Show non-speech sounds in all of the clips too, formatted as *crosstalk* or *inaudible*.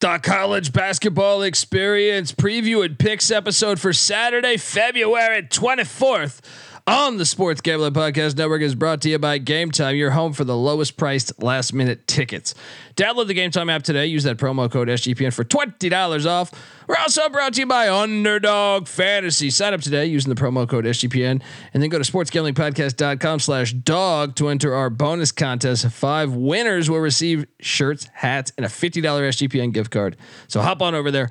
The college basketball experience preview and picks episode for Saturday, February 24th on the Sports Gambling Podcast Network is brought to you by Game Time, your home for the lowest priced last minute tickets. Download the Game Time app today. Use that promo code SGPN for $20 off. We're also brought to you by Underdog Fantasy. Sign up today using the promo code SGPN and then go to sportsgamblingpodcast.com slash dog to enter our bonus contest. Five winners will receive shirts, hats, and a $50 SGPN gift card. So hop on over there.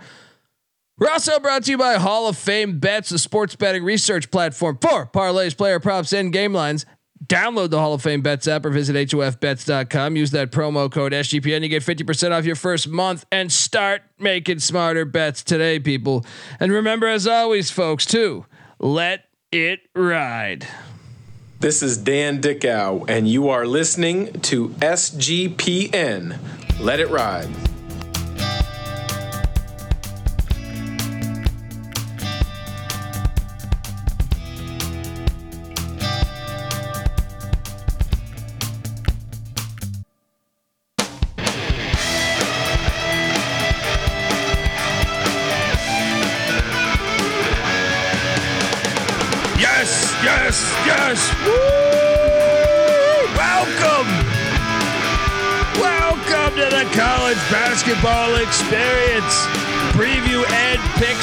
We're also brought to you by Hall of Fame Bets, the sports betting research platform for parlays, player props, and game lines. Download the Hall of Fame Bets app or visit HOFBets.com. Use that promo code SGPN. You get 50% off your first month and start making smarter bets today, people. And remember, as always, folks, too, let it ride. This is Dan Dickow, and you are listening to SGPN. Let it ride.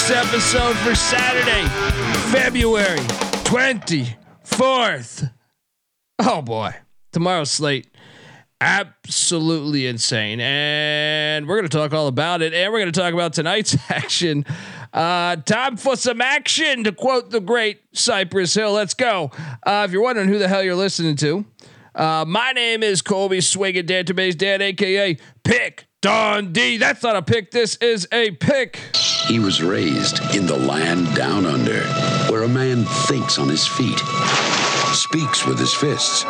Picks episode for Saturday, February 24th. Oh boy. Tomorrow's slate. Absolutely insane. And we're going to talk all about it. And we're going to talk about tonight's *laughs* action. Uh, time for some action, to quote the great Cypress Hill. Let's go. Uh, if you're wondering who the hell you're listening to, uh, my name is Colby Swinging Database Dant, aka Pick Dundee. That's not a pick. This is a pick. He was raised in the land down under, where a man thinks on his feet, speaks with his fists,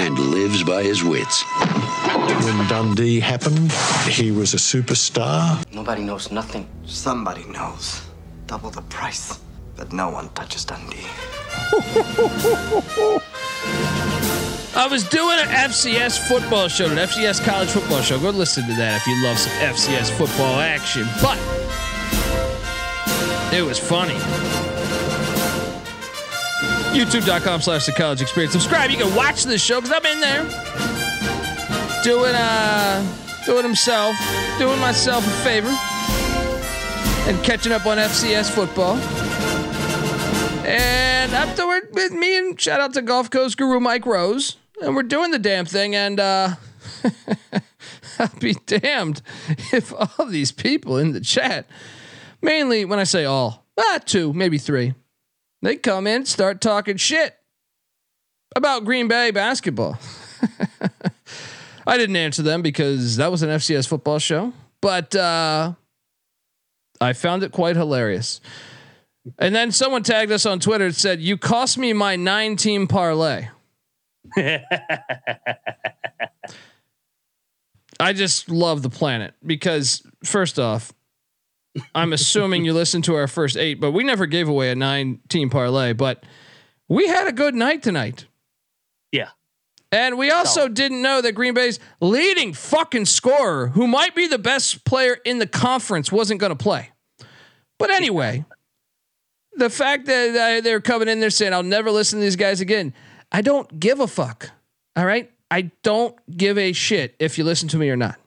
and lives by his wits. When Dundee happened, he was a superstar. Nobody knows nothing. Somebody knows. Double the price. But no one touches Dundee. *laughs* I was doing an FCS football show, an FCS college football show. Go listen to that if you love some FCS football action. But it was funny. YouTube.com slash the college experience. Subscribe. You can watch this show because I'm in there. Doing uh doing himself, doing myself a favor. And catching up on FCS football. And afterward with me and shout out to Gulf Coast Guru Mike Rose. And we're doing the damn thing. And uh *laughs* I'll be damned if all these people in the chat, mainly when I say all, ah, two, maybe three, they come in, start talking shit about Green Bay basketball. *laughs* I didn't answer them because that was an FCS football show, but uh, I found it quite hilarious. And then someone tagged us on Twitter and said, You cost me my nine team parlay. I just love the planet because, first off, I'm assuming you listened to our first eight, but we never gave away a nine team parlay. But we had a good night tonight. Yeah. And we also Solid. didn't know that Green Bay's leading fucking scorer, who might be the best player in the conference, wasn't going to play. But anyway, the fact that uh, they're coming in there saying, I'll never listen to these guys again, I don't give a fuck. All right. I don't give a shit if you listen to me or not.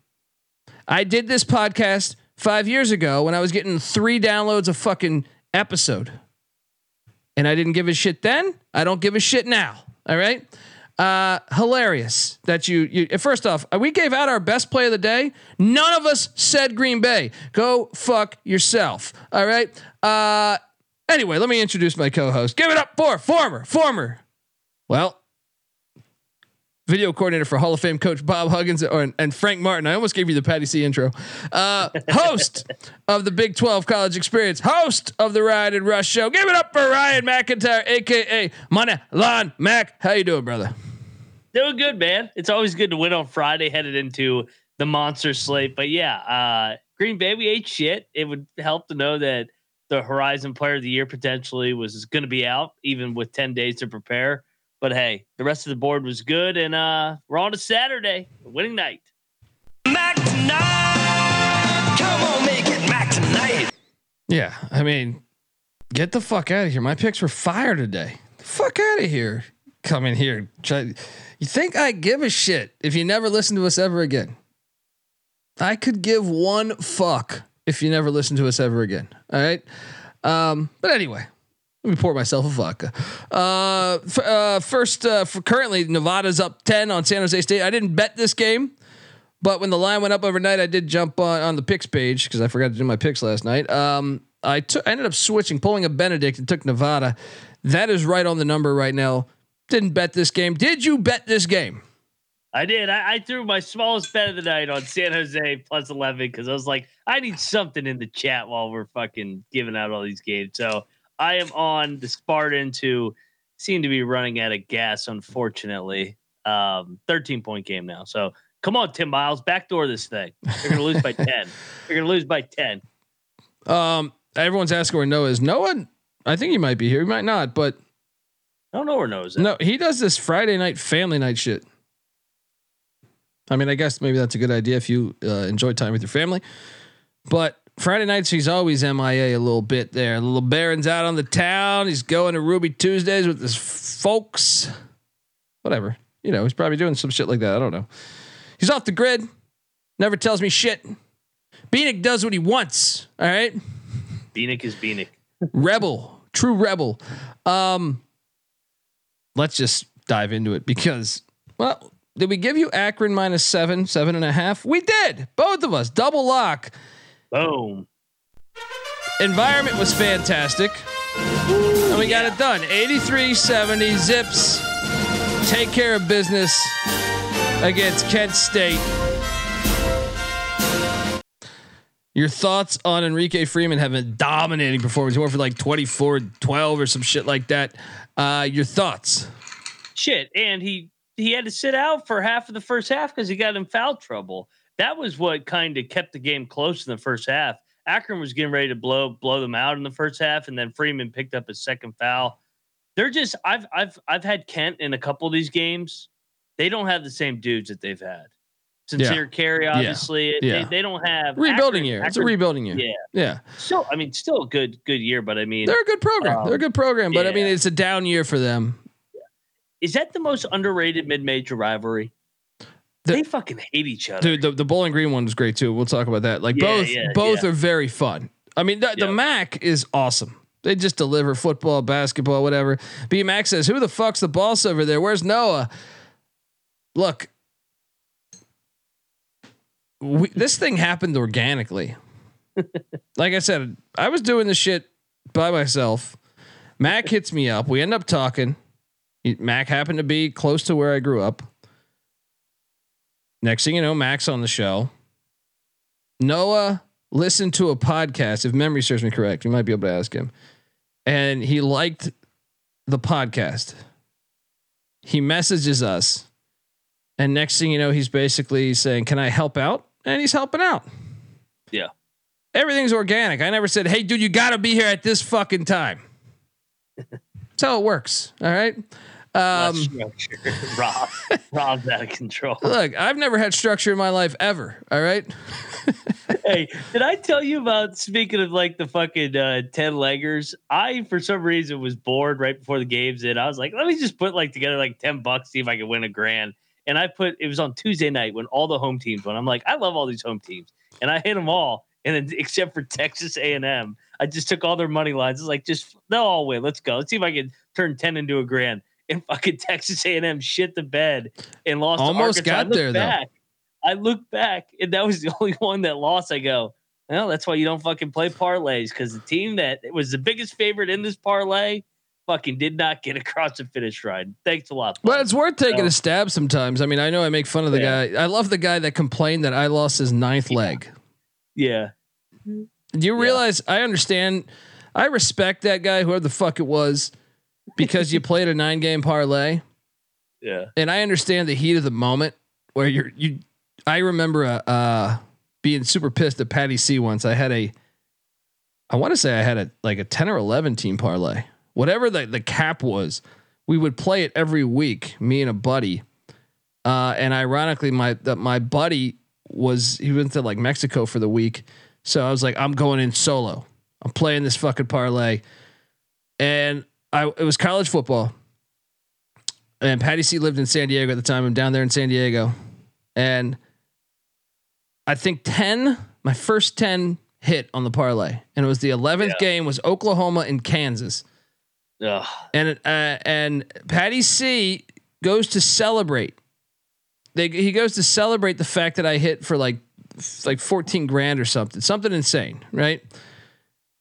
I did this podcast five years ago when I was getting three downloads a fucking episode. And I didn't give a shit then. I don't give a shit now. All right. Uh, hilarious that you, you, first off, we gave out our best play of the day. None of us said Green Bay. Go fuck yourself. All right. Uh, anyway, let me introduce my co host. Give it up for former, former. Well, video coordinator for Hall of Fame coach Bob Huggins or, and Frank Martin. I almost gave you the Patty C intro. Uh, *laughs* host of the Big 12 College Experience, host of the Ride and Rush Show. Give it up for Ryan McIntyre, aka Money Lon Mac. How you doing, brother? Doing good, man. It's always good to win on Friday, headed into the monster slate. But yeah, uh, Green Bay, we ate shit. It would help to know that the Horizon Player of the Year potentially was going to be out, even with 10 days to prepare. But hey, the rest of the board was good, and uh, we're on to Saturday, winning night. Mac tonight, come on, make it Mac tonight. Yeah, I mean, get the fuck out of here. My picks were fire today. The fuck out of here. Come in here. Try. You think I give a shit if you never listen to us ever again? I could give one fuck if you never listen to us ever again. All right. Um, but anyway, let me pour myself a vodka. Uh, f- uh, first, uh, for currently Nevada's up ten on San Jose State. I didn't bet this game, but when the line went up overnight, I did jump on, on the picks page because I forgot to do my picks last night. Um, I took, I ended up switching, pulling a Benedict and took Nevada. That is right on the number right now. Didn't bet this game. Did you bet this game? I did. I, I threw my smallest bet of the night on San Jose plus 11 because I was like, I need something in the chat while we're fucking giving out all these games. So I am on the Spartans who seem to be running out of gas, unfortunately. Um, 13 point game now. So come on, Tim Miles, backdoor this thing. They're going to lose by *laughs* 10. They're going to lose by 10. Um, everyone's asking where Noah is. Noah, I think he might be here. He might not, but I don't know where knows it. no, he does this Friday night family night shit. I mean, I guess maybe that's a good idea if you uh, enjoy time with your family. But Friday nights, he's always MIA a little bit there. Little Baron's out on the town. He's going to Ruby Tuesdays with his folks. Whatever. You know, he's probably doing some shit like that. I don't know. He's off the grid. Never tells me shit. Bieniek does what he wants. All right. Bieniek is Bieniek. rebel, true rebel. Um, let's just dive into it because, well, did we give you Akron minus seven, seven and a half? We did, both of us, double lock. Boom. Environment was fantastic, and we got it done. 83 70 zips. Take care of business against Kent State. Your thoughts on Enrique Freeman having a dominating performance? He went for like 24 12 or some shit like that. Uh, your thoughts? Shit. And he he had to sit out for half of the first half because he got in foul trouble. That was what kind of kept the game close in the first half. Akron was getting ready to blow blow them out in the first half, and then Freeman picked up his second foul. They're just I've I've I've had Kent in a couple of these games. They don't have the same dudes that they've had. Sincere Carry, obviously. Yeah. They, they don't have Rebuilding Akron- year. It's a rebuilding year. Yeah. Yeah. Still, I mean, still a good good year, but I mean, They're a good program. They're a um, good program, but I mean, it's a down year for them. is that the most underrated mid major rivalry? The- they fucking hate each other. Dude, the, the Bowling Green one was great too. We'll talk about that. Like Yeah, both, yeah, both yeah. are very fun. I mean, the, the Mac is awesome. They just deliver football, basketball, whatever. B Mac says, "Who the fuck's the boss over there? Where's Noah?" Look, we, this thing happened organically. *laughs* like I said, I was doing the shit by myself. Mac hits me up. We end up talking. Mac happened to be close to where I grew up. Next thing you know, Max on the show. Noah listened to a podcast, if memory serves me correct. You might be able to ask him. And he liked the podcast. He messages us. And next thing you know, he's basically saying, Can I help out? And he's helping out. Yeah. Everything's organic. I never said, Hey, dude, you got to be here at this fucking time. *laughs* That's how it works. All right. Um, structure. Rob, Rob's out of control. look, I've never had structure in my life ever. All right. *laughs* hey, did I tell you about speaking of like the fucking uh, 10 leggers? I, for some reason, was bored right before the games and I was like, let me just put like together like 10 bucks, see if I could win a grand. And I put it was on Tuesday night when all the home teams went. I'm like, I love all these home teams. And I hit them all. And then except for Texas A&M, I just took all their money lines. It's like, just they'll all win. Let's go. Let's see if I can turn 10 into a grand. *laughs* And fucking Texas A&M shit the bed and lost. Almost got there, though. back, I look back, and that was the *laughs* only one that lost. I go, well, that's why you don't fucking play parlays because the team that was the biggest favorite in this parlay fucking did not get *laughs* across the finish line. Thanks a lot. But bud. it's worth taking So- a stab sometimes. I mean, I know I make fun of the Yeah. guy. I love the guy that complained that I lost his ninth leg. yeah, Do you realize I understand? I respect that guy, whoever the fuck it was, because you *laughs* played a nine game parlay. yeah, And I understand the heat of the moment where you're, you, I remember uh, uh, being super pissed at Patty C once. I had a, I want to say I had a, like a 10 or 11 team parlay, whatever the, the cap was. We would play it every week, me and a buddy. Uh, and ironically, my that my buddy was he went to like Mexico for the week, so I was like, I'm going in solo. I'm playing this fucking parlay, and I it was college football, and Patty C lived in San Diego at the time. I'm down there in San Diego, and I think ten, my first ten hit on the parlay, and it was the eleventh Yeah. game was Oklahoma and Kansas, Ugh. and uh, and Patty C goes to celebrate. They he goes to celebrate the fact that I hit for like like 14 grand or something, something insane, right?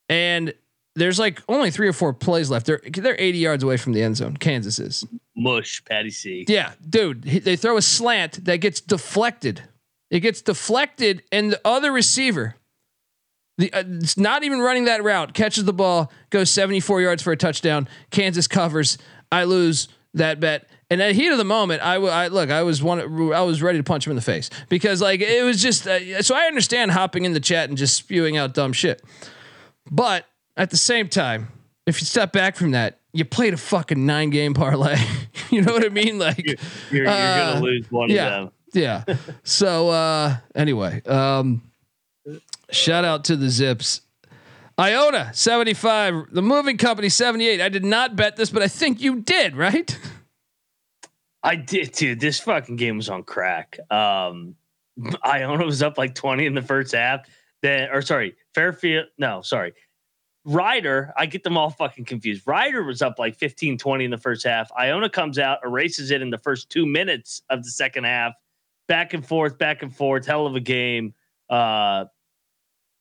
And there's like only three or four plays left. They're they're 80 yards away from the end zone. Kansas is. Mush, Patty C. Yeah, dude, he- they throw a slant that gets deflected. It gets deflected, and the other receiver, the uh, it's not even running that route, catches the ball, goes 74 yards for a touchdown. Kansas covers. I lose that bet. And at the heat of the moment, I, w- I look, I was one, I was ready to punch him in the face because like it was just. Uh, so I understand hopping in the chat and just spewing out dumb shit, but at the same time, if you step back from that, you played a fucking nine game parlay. *laughs* you know what I mean? *laughs* Like You're, you're Uh, gonna lose one yeah. of them. yeah. *laughs* So uh anyway, um shout out to the Zips. Iona 75, the moving company 78. I did not bet this, but I think you did, right? I did, dude. This fucking game was on crack. Um, Iona was up like 20 in the first half. Then, or sorry, Fairfield. No, sorry. Rider, I get them all fucking confused. Rider was up like 15 20 in the first half. Iona comes out, erases it in the first two minutes of the second half. Back and forth, back and forth. Hell of a game. Uh,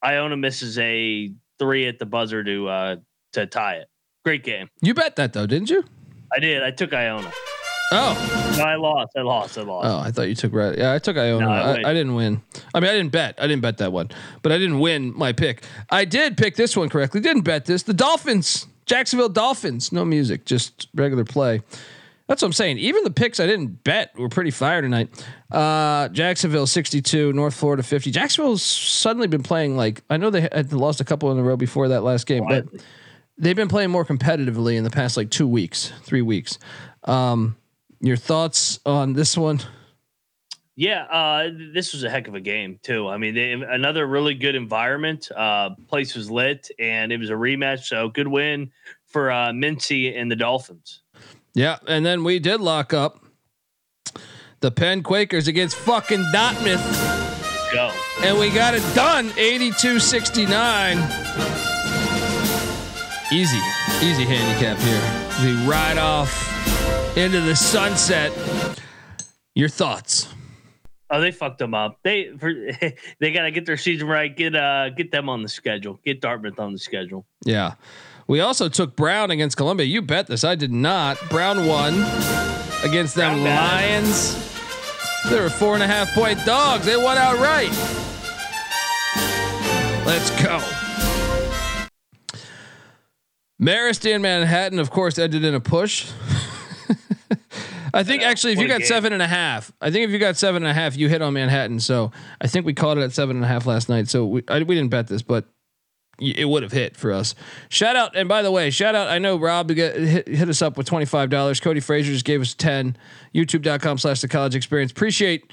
Iona misses a three at the buzzer to uh, to tie it. Great game. You bet that though, didn't you? I did. I took Iona. Oh. No, I lost. I lost. I lost. Oh, I thought you took right. Yeah, I took Iona. No, I I. I didn't win. I mean, I didn't bet. I didn't bet that one, but I didn't win my pick. I did pick this one correctly. Didn't bet this. The Dolphins, Jacksonville Dolphins. No music, just regular play. That's what I'm saying. Even the picks I didn't bet were pretty fire tonight. Uh, Jacksonville 62, North Florida 50. Jacksonville's suddenly been playing like I know they had lost a couple in a row before that last game, but they've been playing more competitively in the past like two weeks, three weeks. Um, your thoughts on this one? Yeah, uh, this was a heck of a game too. I mean, they, another really good environment. Uh, place was lit, and it was a rematch. So good win for uh, Mincy and the Dolphins. Yeah, and then we did lock up the Penn Quakers against fucking Dartmouth, Go. and we got it done 82 69. Easy, easy handicap here. The ride off into the sunset. Your thoughts? Oh, they fucked them up. They for, *laughs* they got to get their season right. Get uh get them on the schedule. Get Dartmouth on the schedule. Yeah. We also took Brown against Columbia. You bet this. I did not. Brown won against them Brown bad. Lions. They were four and a half point dogs. They won outright. Let's go. Marist in Manhattan, of course, ended in a push. *laughs* *laughs* I think actually, if what you got game. seven and a half, I think if you got seven and a half, you hit on Manhattan. So I think we called it at seven and a half last night. So we, I, we didn't bet this, but it would have hit for us. Shout out, and by the way, shout out. I know Rob get, hit, hit us up with twenty five dollars. Cody Frazier just gave us ten. YouTube.com slash the college experience. Appreciate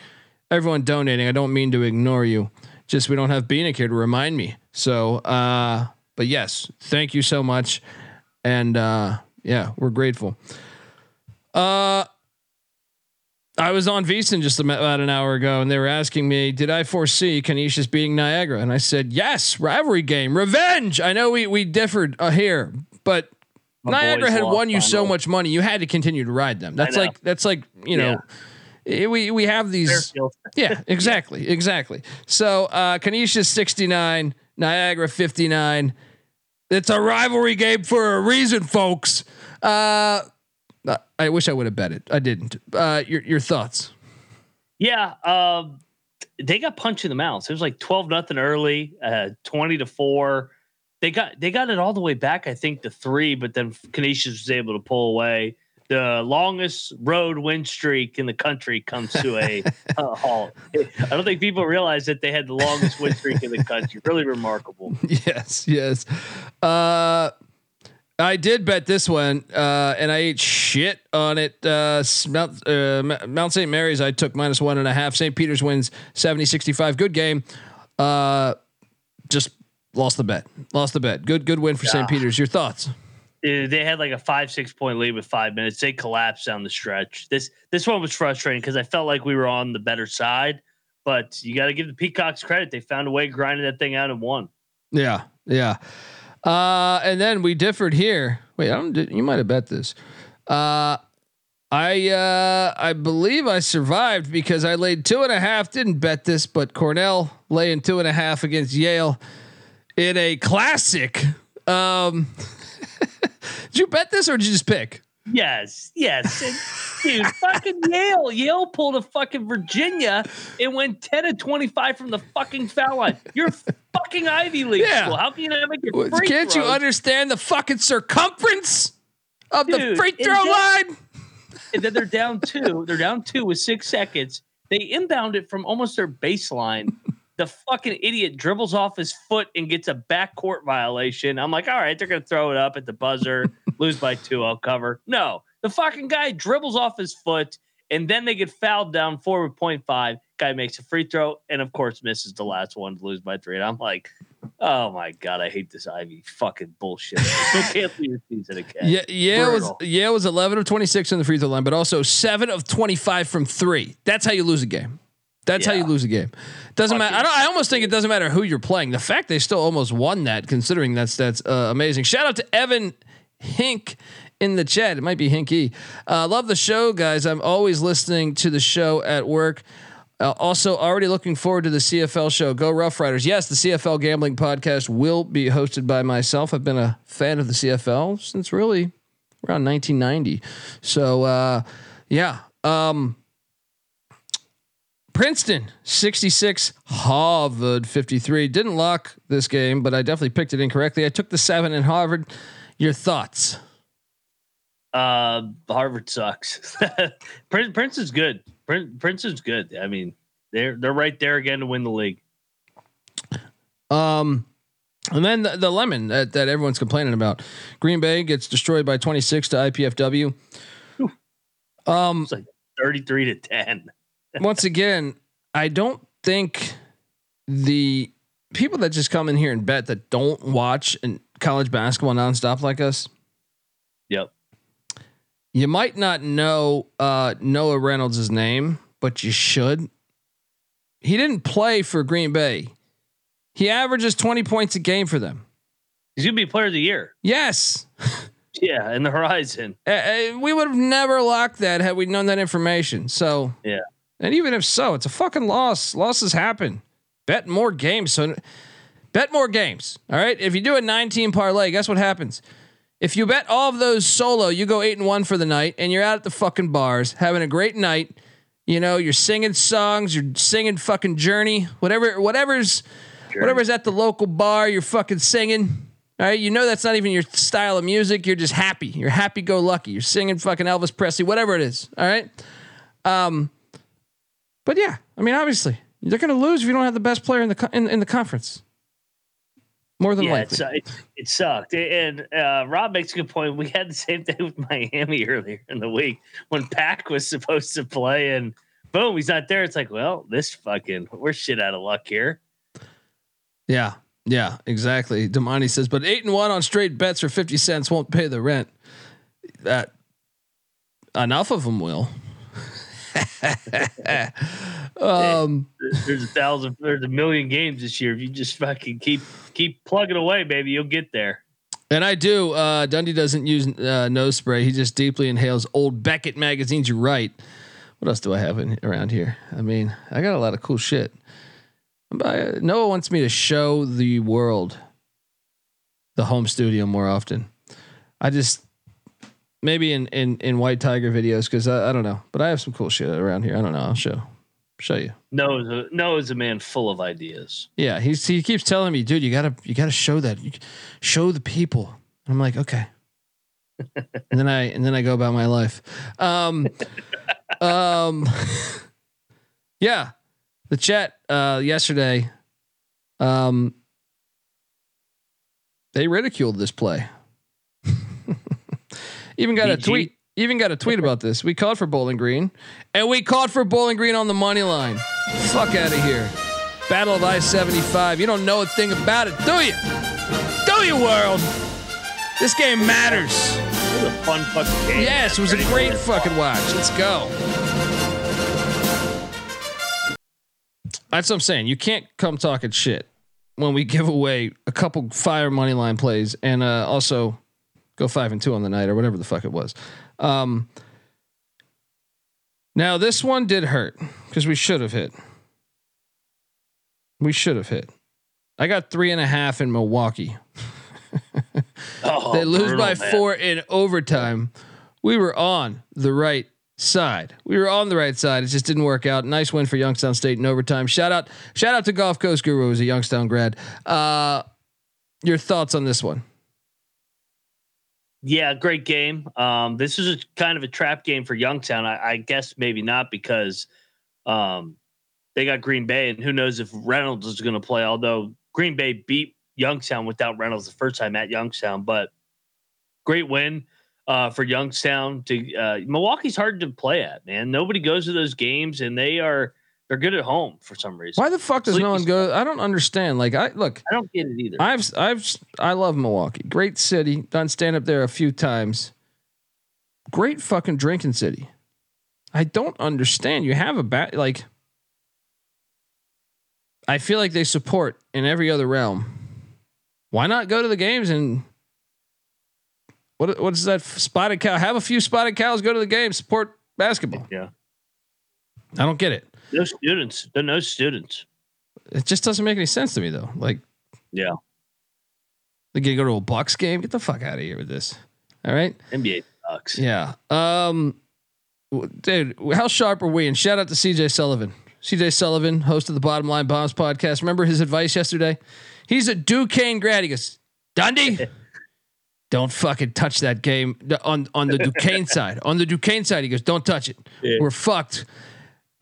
everyone donating. I don't mean to ignore you. Just we don't have Bieniek here to remind me. So, uh, but yes, thank you so much, and uh, yeah, we're grateful. Uh, I was on VSiN just about an hour ago, and they were asking me, "Did I foresee Canisius beating Niagara?" And I said, "Yes, rivalry game, revenge." I know we we differed uh, here, but My Niagara had won you so much money, you had to continue to ride them. That's like that's like you know, eh, we we have these. *laughs* Yeah, exactly, *laughs* exactly. So uh, Canisius sixty nine, Niagara fifty nine. It's a rivalry game for a reason, folks. Uh, I wish I would have bet it. I didn't. Uh, your your thoughts? Yeah, um, they got punched in the mouth. It was like twelve nothing early, uh, twenty to four. They got they got it all the way back, I think, to three, but then Canisius was able to pull away. The longest road win streak in the country comes to a, *laughs* a halt. I don't think people realize that they had the longest win streak in the country. Really remarkable. *laughs* yes, yes. Uh, I did bet this one, uh, and I ate shit on it. Uh, Mount, uh, Mount St. Mary's, I took minus one and a half. St. Peter's wins 70 65. Good game. Uh, just lost the bet. Lost the bet. Good good win for St. Peter's. Your thoughts? Uh, They had like a five six point lead with five minutes. They collapsed down the stretch. This this one was frustrating because I felt like we were on the better side. But you got to give the Peacocks credit. They found a way, grinded that thing out, and won. Yeah, yeah. Uh, and then we differed here. Wait, I don't. You might have bet this. Uh, I uh, I believe I survived because I laid two and a half. Didn't bet this, but Cornell laying two and a half against Yale in a classic. Um, *laughs* did you bet this or did you just pick? Yes, yes. And, dude, fucking Yale. Yale pulled a fucking Virginia and went 10 and 25 from the fucking foul line. You're fucking Ivy League Yeah. school. How can you not make your free Can't you understand the fucking circumference of the Dude, free and throw then- line? and then they're down two. They're down two with six seconds. They inbound it from almost their baseline. The fucking idiot dribbles off his foot and gets a backcourt violation. I'm like, all right, they're gonna throw it up at the buzzer, *laughs* lose by two, I'll cover. No, the fucking guy dribbles off his foot, and then they get fouled down four with point five. Guy makes a free throw, and of course misses the last one to lose by three. And I'm like, oh my god, I hate this Ivy fucking bullshit. *laughs* Can't see the season again. Yeah, Yale was Brutal. Yale was eleven of twenty six on the free throw line, but also seven of twenty five from three. That's how you lose a game. That's how you lose a game. Doesn't matter. I, don't, I almost think it doesn't matter who you're playing. The fact they still almost won that, considering that's that's uh, amazing. Shout out to Evan Hink in the chat. It might be Hinky. Uh, love the show, guys. I'm always listening to the show at work. Uh, also, already looking forward to the CFL show. Go Rough Riders. Yes, the CFL Gambling Podcast will be hosted by myself. I've been a fan of the CFL since really around 1990. So, uh, yeah. Um, Princeton 66, Harvard 53. Didn't lock this game, but I definitely picked it incorrectly. I took the seven in Harvard. Your thoughts? Uh, Harvard sucks. *laughs* Prince, Prince is good. Prince, Prince is good. I mean, they're they're right there again to win the league. Um, and then the, the lemon that, that everyone's complaining about. Green Bay gets destroyed by 26 to IPFW. Um, It's like thirty three to ten. Once again, I don't think the people that just come in here and bet that don't watch and college basketball nonstop like us, Yep. you might not know uh, Noah Reynolds' name, but you should. He didn't play for Green Bay. He averages 20 points a game for them. He's gonna be player of the year. Yes. *laughs* Yeah, in the horizon. Uh, we would have never locked that had we known that information. So Yeah. And even if so, it's a fucking loss. Losses happen. Bet more games. So bet more games. All right. If you do a nine team parlay, guess what happens? If you bet all of those solo, you go eight and one for the night, and you're out at the fucking bars having a great night. You know, you're singing songs, you're singing fucking Journey, whatever, whatever's, whatever's at the local bar, you're fucking singing. All right, you know that's not even your style of music. You're just happy. You're happy go lucky. You're singing fucking Elvis Presley, whatever it is. All right. Um, but yeah, I mean, obviously, they're going to lose if you don't have the best player in the in, in the conference. More than Yeah, likely. uh, it, it sucked. And uh, Rob makes a good point. We had the same thing with *laughs* Miami earlier in the week when Pack was supposed to play, and boom, he's not there. It's like, well, this fucking we're shit out of luck here. Yeah, yeah, exactly. Damani says, but eight and one on straight bets for fifty cents won't pay the rent. That enough of them will. Um, There's a thousand, there's a million games this year. If you just fucking keep keep plugging away, baby, you'll get there. and I do. Uh, Dundee doesn't use uh, nose spray. He just deeply inhales old Beckett magazines. You're right. What else do I have in, around here? I mean, I got a lot of cool shit. But Noah wants me to show the world the home studio more often. I just maybe in in in White Tiger videos because I, I don't know, but I have some cool shit around here. I don't know. I'll show show you. Noah's a, is a man full of ideas. Yeah, he's he keeps telling me, dude, you gotta you gotta show that, you, show the people. I'm like, okay. *laughs* and then I and then I go about my life. Um, *laughs* um, yeah, the chat uh, yesterday, um, they ridiculed this play. Even got a BG? tweet. Even got a tweet about this. We called for Bowling Green, and we called for Bowling Green on the money line. Fuck out of here. Battle of I 75. You don't know a thing about it, do you? Do you, world? This game matters. It was a fun fucking game. Yes, it was a great fucking watch. Let's go. That's what I'm saying. You can't come talking shit when we give away a couple fire money line plays and uh, also go five and two on the night or whatever the fuck it was. Um, now this one did hurt because we should have hit. We should have hit. I got three and a half in Milwaukee. *laughs* Oh, they lose brutal, by man. four in overtime. We were on the right side. We were on the right side. It just didn't work out. Nice win for Youngstown State in overtime. Shout out, shout out to Gulf Coast Guru, who's a Youngstown grad. Uh, your thoughts on this one? Yeah, great game. Um, this is a kind of a trap game for Youngstown. I, I guess maybe not because um, they got Green Bay, and who knows if Reynolds is going to play. Although Green Bay beat Youngstown without Reynolds the first time at Youngstown, but great win uh, for Youngstown. To uh, Milwaukee's hard to play at, man. Nobody goes to those games, and they are they're good at home for some reason. Why the fuck does no one go? I don't understand. Like I look, I don't get it either. I've I've I love Milwaukee. Great city. Done stand up there a few times. Great fucking drinking city. I don't understand. You have a bat like I feel like they support in every other realm. Why not go to the games and what what is that spotted cow? Have a few spotted cows go to the game, support basketball. yeah, I don't get it. No students. There are no students. It just doesn't make any sense to me though. Like Yeah, they gonna go to a Bucks game? Get the fuck out of here with this. All right. NBA sucks. Yeah. Um, dude, how sharp are we? And shout out to CJ Sullivan. CJ Sullivan, host of the Bottom Line Bombs podcast. Remember his advice yesterday? He's a Duquesne grad. He goes, Dundee, *laughs* don't fucking touch that game on on the Duquesne *laughs* side. On the Duquesne side, he goes, don't touch it. Yeah. We're fucked.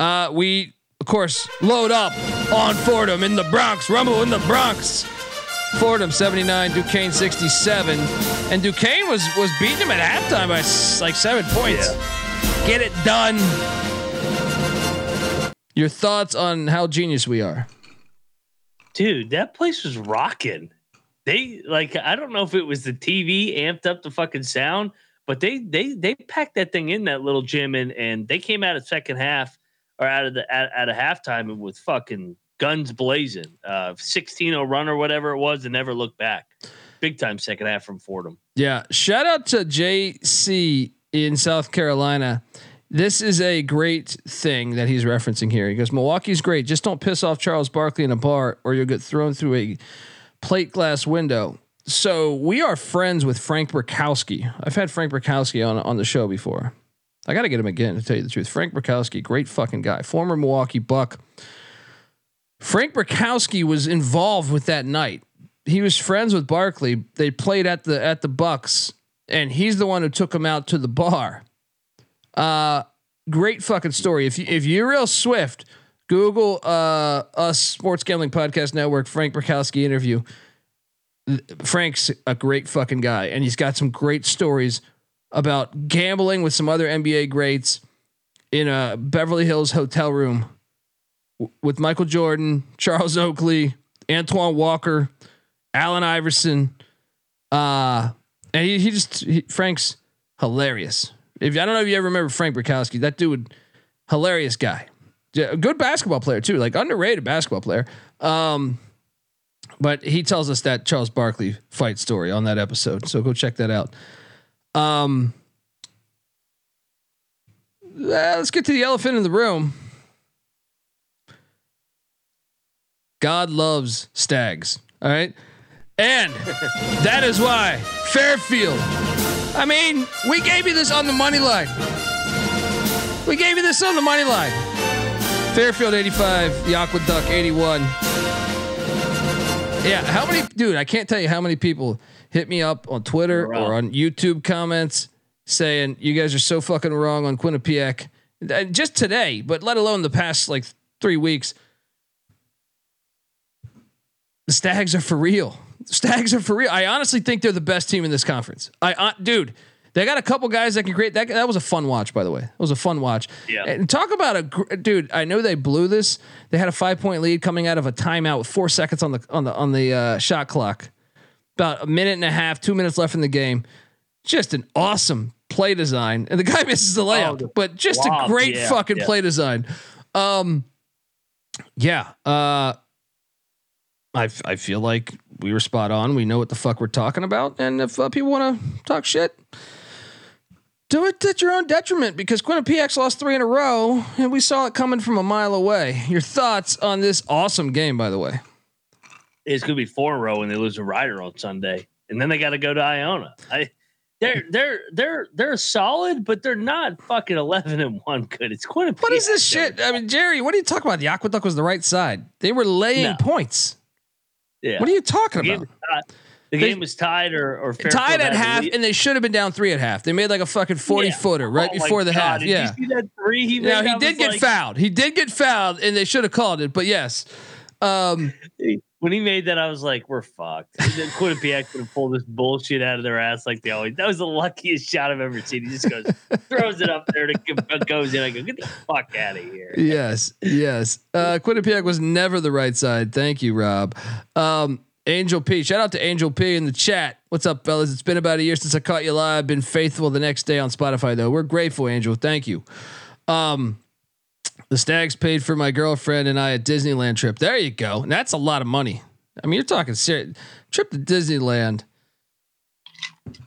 Uh, we of course load up on Fordham in the Bronx. Rumble in the Bronx. Fordham 79, Duquesne 67. And Duquesne was was beating him at halftime by s- like seven points. Get it done. Your thoughts on how genius we are? dude, that place was rocking. They like I don't know if it was the TV amped up the fucking sound, but they they they packed that thing in that little gym and and they came out of second half or out of the at, out of halftime with fucking guns blazing. Uh 16-0 run or whatever it was and never looked back. Big time second half from Fordham. Yeah. Shout out to JC in South Carolina. This is a great thing that he's referencing here. He goes, Milwaukee's great. Just don't piss off Charles Barkley in a bar or you'll get thrown through a plate glass window. So we are friends with Frank Brickowski. I've had Frank Brickowski on on the show before. I got to get him again to tell you the truth. Frank Brickowski, great fucking guy, former Milwaukee Buck. Frank Brickowski was involved with that night. He was friends with Barkley. They played at the at the Bucks, and he's the one who took him out to the bar. Uh, great fucking story. If you if you're real swift, Google uh us Sports Gambling Podcast Network Frank Brickowski interview. Frank's a great fucking guy, and he's got some great stories about gambling with some other NBA greats in a Beverly Hills hotel room with Michael Jordan, Charles Oakley, Antoine Walker, Allen Iverson. Uh, and he, he just, he, Frank's hilarious. If I don't know if you ever remember Frank Brickowski, that dude, hilarious guy. Yeah, good basketball player too, like underrated basketball player. Um, but he tells us that Charles Barkley fight story on that episode. So go check that out. Um, uh, let's get to the elephant in the room. God loves stags. All right. And *laughs* that is why Fairfield. I mean, we gave you this on the money line. We gave you this on the money line. Fairfield 85, the Aqueduct 81. Yeah, how many, dude? I can't tell you how many people hit me up on Twitter or on YouTube comments saying you guys are so fucking wrong on Quinnipiac. Uh, Just today, but let alone the past like three weeks. The Stags are for real. The Stags are for real. I honestly think they're the best team in this conference. I, uh, dude, They got a couple guys that can create that. That was a fun watch, by the way. It was a fun watch. Yeah. And talk about a gr- dude. I know they blew this. They had a five point lead coming out of a timeout with four seconds on the on the on the uh, shot clock. About a minute and a half, two minutes left in the game. Just an awesome play design, and the guy *laughs* misses the layup, the but just lob, a great yeah, fucking yeah. play design. Um, yeah. Uh, I I feel like we were spot on. We know what the fuck we're talking about, and if uh, people want to talk shit, do it at your own detriment because Quinnipiac lost three in a row, and we saw it coming from a mile away. Your thoughts on this awesome game, by the way? It's gonna be four in a row when they lose a Rider on Sunday, and then they got to go to Iona. I, they're they're they're they're solid, but they're not fucking eleven and one good. It's Quinnipiac. What is this shit? I mean, Jerry, what are you talking about? The aqueduct was the right side. They were laying No. points. Yeah. What are you talking The about? the They- game was tied or or Tied at half, lead. and they should have been down three at half. They made like a fucking forty Yeah. footer right Oh before the God, half. Did Yeah. you see that three he? Now he did get like- fouled. He did get fouled, and they should have called it. But yes, um, *laughs* When he made that, I was like, "We're fucked." Quinnipiac *laughs* would have pulled this bullshit out of their ass like they always. That was the luckiest shot I've ever seen. He just goes, *laughs* throws it up there, to goes in. I go, "Get the fuck out of here!" yes, yes. Uh, Quinnipiac was never the right side. Thank you, Rob. Um, Angel P. Shout out to Angel P in the chat. What's up, fellas? It's been about a year since I caught you live. Been faithful the next day on Spotify, though. We're grateful, Angel. Thank you. Um, the Stags paid for my girlfriend and I a Disneyland trip. There you go. And that's a lot of money. I mean, you're talking serious trip to Disneyland.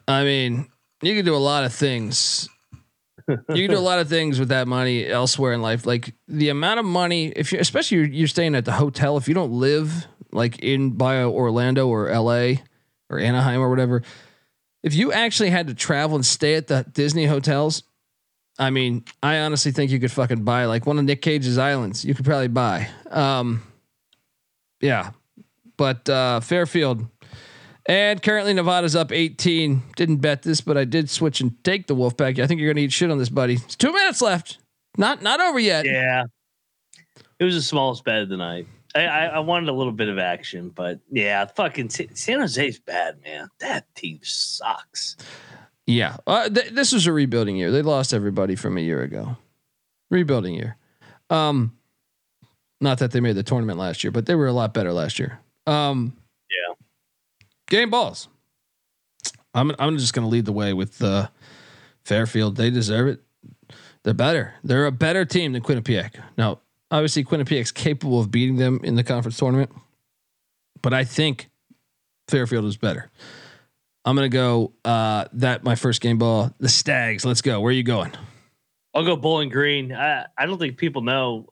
I mean, you can do a lot of things. You can do a lot of things with that money elsewhere in life. Like the amount of money, if you, especially you're, you're staying at the hotel, if you don't live like in by Orlando or LA or Anaheim or whatever, if you actually had to travel and stay at the Disney hotels, I mean, I honestly think you could fucking buy like one of Nick Cage's islands. You could probably buy. Um, yeah, but uh, Fairfield and currently Nevada's up 18. Didn't bet this, but I did switch and take the Wolfpack. I think you're gonna eat shit on this, buddy. It's two minutes left. Not not over yet. Yeah, it was the smallest bet of the night. I, I, I wanted a little bit of action, but yeah, fucking Sa- San Jose's bad, man. That team sucks. Yeah. Uh, th- this was a rebuilding year. They lost everybody from a year ago. Rebuilding year. Um, not that they made the tournament last year, but they were a lot better last year. Um, Yeah. Game balls. I'm I'm just gonna lead the way with uh, Fairfield. They deserve it. They're better. They're a better team than Quinnipiac. Now, obviously, Quinnipiac's capable of beating them in the conference tournament, but I think Fairfield is better. I'm gonna go uh, that my first game ball. The Stags. Let's go. Where are you going? I'll go Bowling Green. I, I don't think people know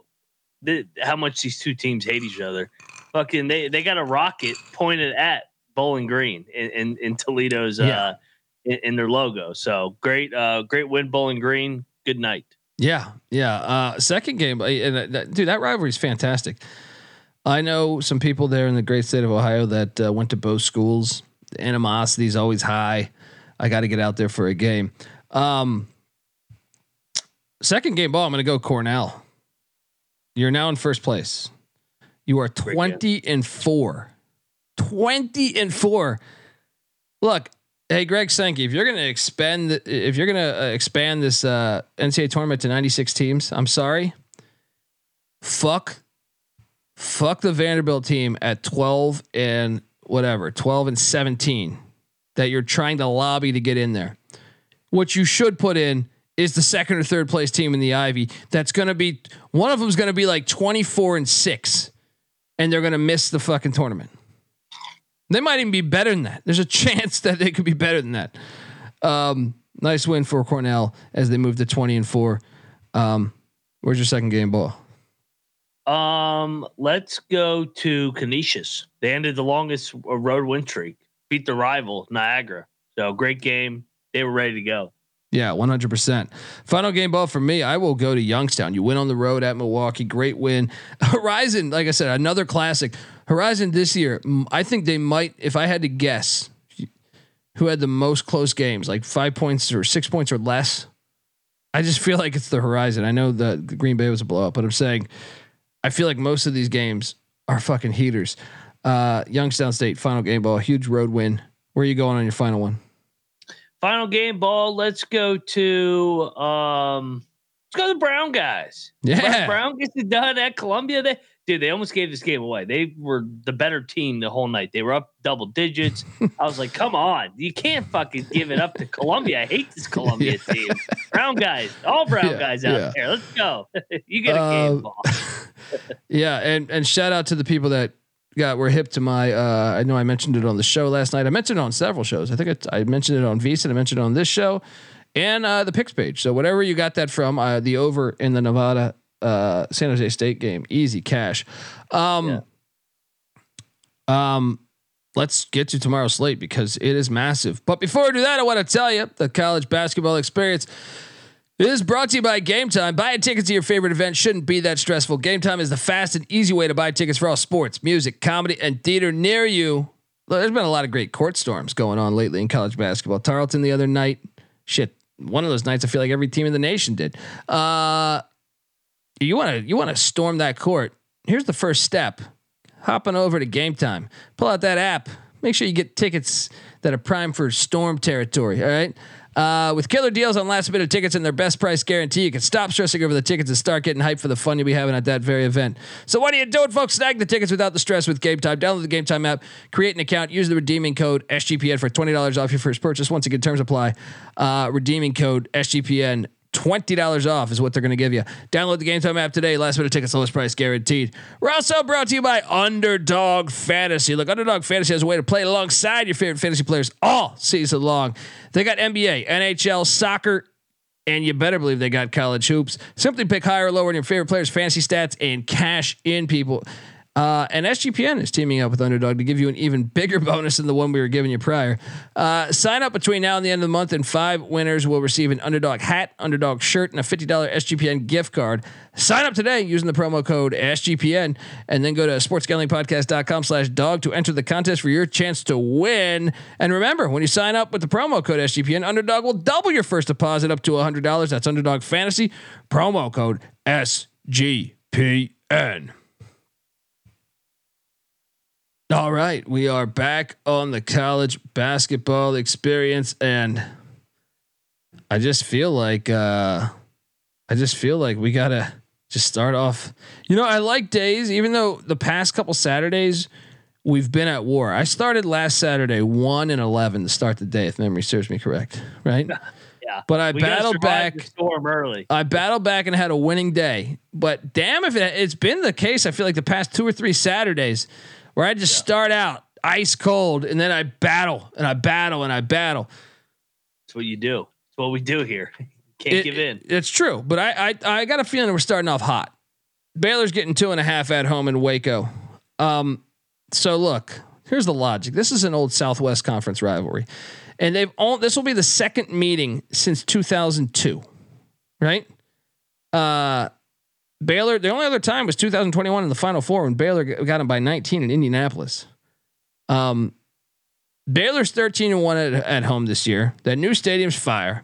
that, how much these two teams hate each other. Fucking, they, they got a rocket pointed at Bowling Green in, in, in Toledo's Yeah. uh, in, in their logo. So great, uh, great win, Bowling Green. Good night. Yeah, yeah. Uh, second game, uh, and uh, that, dude, that rivalry is fantastic. I know some people there in the great state of Ohio that uh, went to both schools. The animosity is always high. I got to get out there for a game. Um, second game ball, I'm going to go Cornell. You're now in first place. You are 20 and four. 20 and four. Look, hey Greg Sankey, if you're going to expand, if you're going to uh, expand this uh, NCAA tournament to 96 teams, I'm sorry. Fuck, fuck the Vanderbilt team at 12 and whatever, 12 and 17 that you're trying to lobby to get in there. What you should put in is the second or third place team in the Ivy. That's going to be one of them's going to be like 24 and six, and they're going to miss the fucking tournament. They might even be better than that. There's a *laughs* chance that they could be better than that. Um, nice win for Cornell as they move to 20 and four. Um, where's your second game ball? Um, let's go to Canisius. They ended the longest uh, road win streak, beat the rival Niagara. So great game. They were ready to go. Yeah, 100%. Final game ball for me, I will go to Youngstown. You win on the road at Milwaukee. Great win. *laughs* Horizon, like I said, another classic. Horizon this year, I think they might, if I had to guess, who had the most close games, like five points or six points or less. I just feel like it's the Horizon. I know the Green Bay was a blowout, but I'm saying I feel like most of these games are fucking heaters. Uh, Youngstown State, final game ball, huge road win. Where are you going on your final one? final game ball. Let's go to um, let's go to the Brown guys. Yeah. Brown gets it done at Columbia. They dude, they almost gave this game away. They were the better team the whole night. They were up double digits. *laughs* I was like, come on, you can't fucking give it up to Columbia. I hate this Columbia *laughs* team. Brown guys, all brown Yeah, guys out yeah. there. Let's go. *laughs* you get a Uh, game ball. Yeah, and and shout out to the people that got were hip to my. Uh, I know I mentioned it on the show last night. I mentioned it on several shows. I think it, I mentioned it on VSiN. I mentioned it on this show, and uh, the picks page. So whatever you got that from, uh, the over in the Nevada uh, San Jose State game, easy cash. Um, um, let's get to tomorrow's slate because it is massive. But before I do that, I want to tell you the college basketball experience is brought to you by Game Time. Buying tickets to your favorite event shouldn't be that stressful. Game Time is the fast and easy way to buy tickets for all sports, music, comedy, and theater near you. Look, There's been a lot of great court storms going on lately in college basketball. Tarleton the other night, shit, one of those nights I feel like every team in the nation did. Uh, you want to you want to storm that court. Here's the first step. Hopping over to Game Time. Pull out that app. Make sure you get tickets that are prime for storm territory. All right. Uh, with killer deals on last minute tickets and their best price guarantee, you can stop stressing over the tickets and start getting hyped for the fun you'll be having at that very event. So what are you doing, folks? Snag the tickets without the stress with Game Time. Download the Game Time app, create an account, use the redeeming code SGPN for twenty dollars off your first purchase. Once again, terms apply. Uh, redeeming code SGPN. Twenty dollars off is what they're going to give you. Download the Game Time app today. Last minute tickets, lowest price guaranteed. We're also brought to you by Underdog Fantasy. Look, Underdog Fantasy has a way to play alongside your favorite fantasy players all season long. They got NBA, NHL, soccer, and you better believe they got college hoops. Simply pick higher or lower in your favorite players' fantasy stats and cash in people. Uh, and SGPN is teaming up with Underdog to give you an even bigger *laughs* bonus than the one we were giving you prior. Uh, sign up between now and the end of the month, and five winners will receive an Underdog hat, Underdog shirt, and a $50 SGPN gift card. Sign up today using the promo code SGPN, and then go to sportsgamblingpodcast.com slash dog to enter the contest for your chance to win. And remember, when you sign up with the promo code SGPN, Underdog will double your first deposit up to $100. That's Underdog Fantasy, promo code SGPN. All right, we are back on the college basketball experience, and I just feel like uh, I just feel like we gotta just start off. You know, I like days, even though the past couple Saturdays we've been at war. I started last Saturday one and eleven to start the day, if memory serves me correct, right? *laughs* Yeah. But I We battled back. storm early. I battled back and had a winning day. But damn, if it, it's been the case, I feel like the past two or three Saturdays where I just start out ice cold and then I battle and I battle and I battle. That's what you do. That's what we do here. *laughs* Can't It- give in. It's true, but I, I I got a feeling we're starting off hot. Baylor's getting two and a half at home in Waco. Um, so look, here's the logic. This is an old Southwest Conference rivalry, and they've all. This will be the second meeting since 2002, right? Uh, Baylor. The only other time was 2021 in the Final Four when Baylor got them by 19 in Indianapolis. Um, Baylor's 13 and one at, at home this year. That new stadium's fire.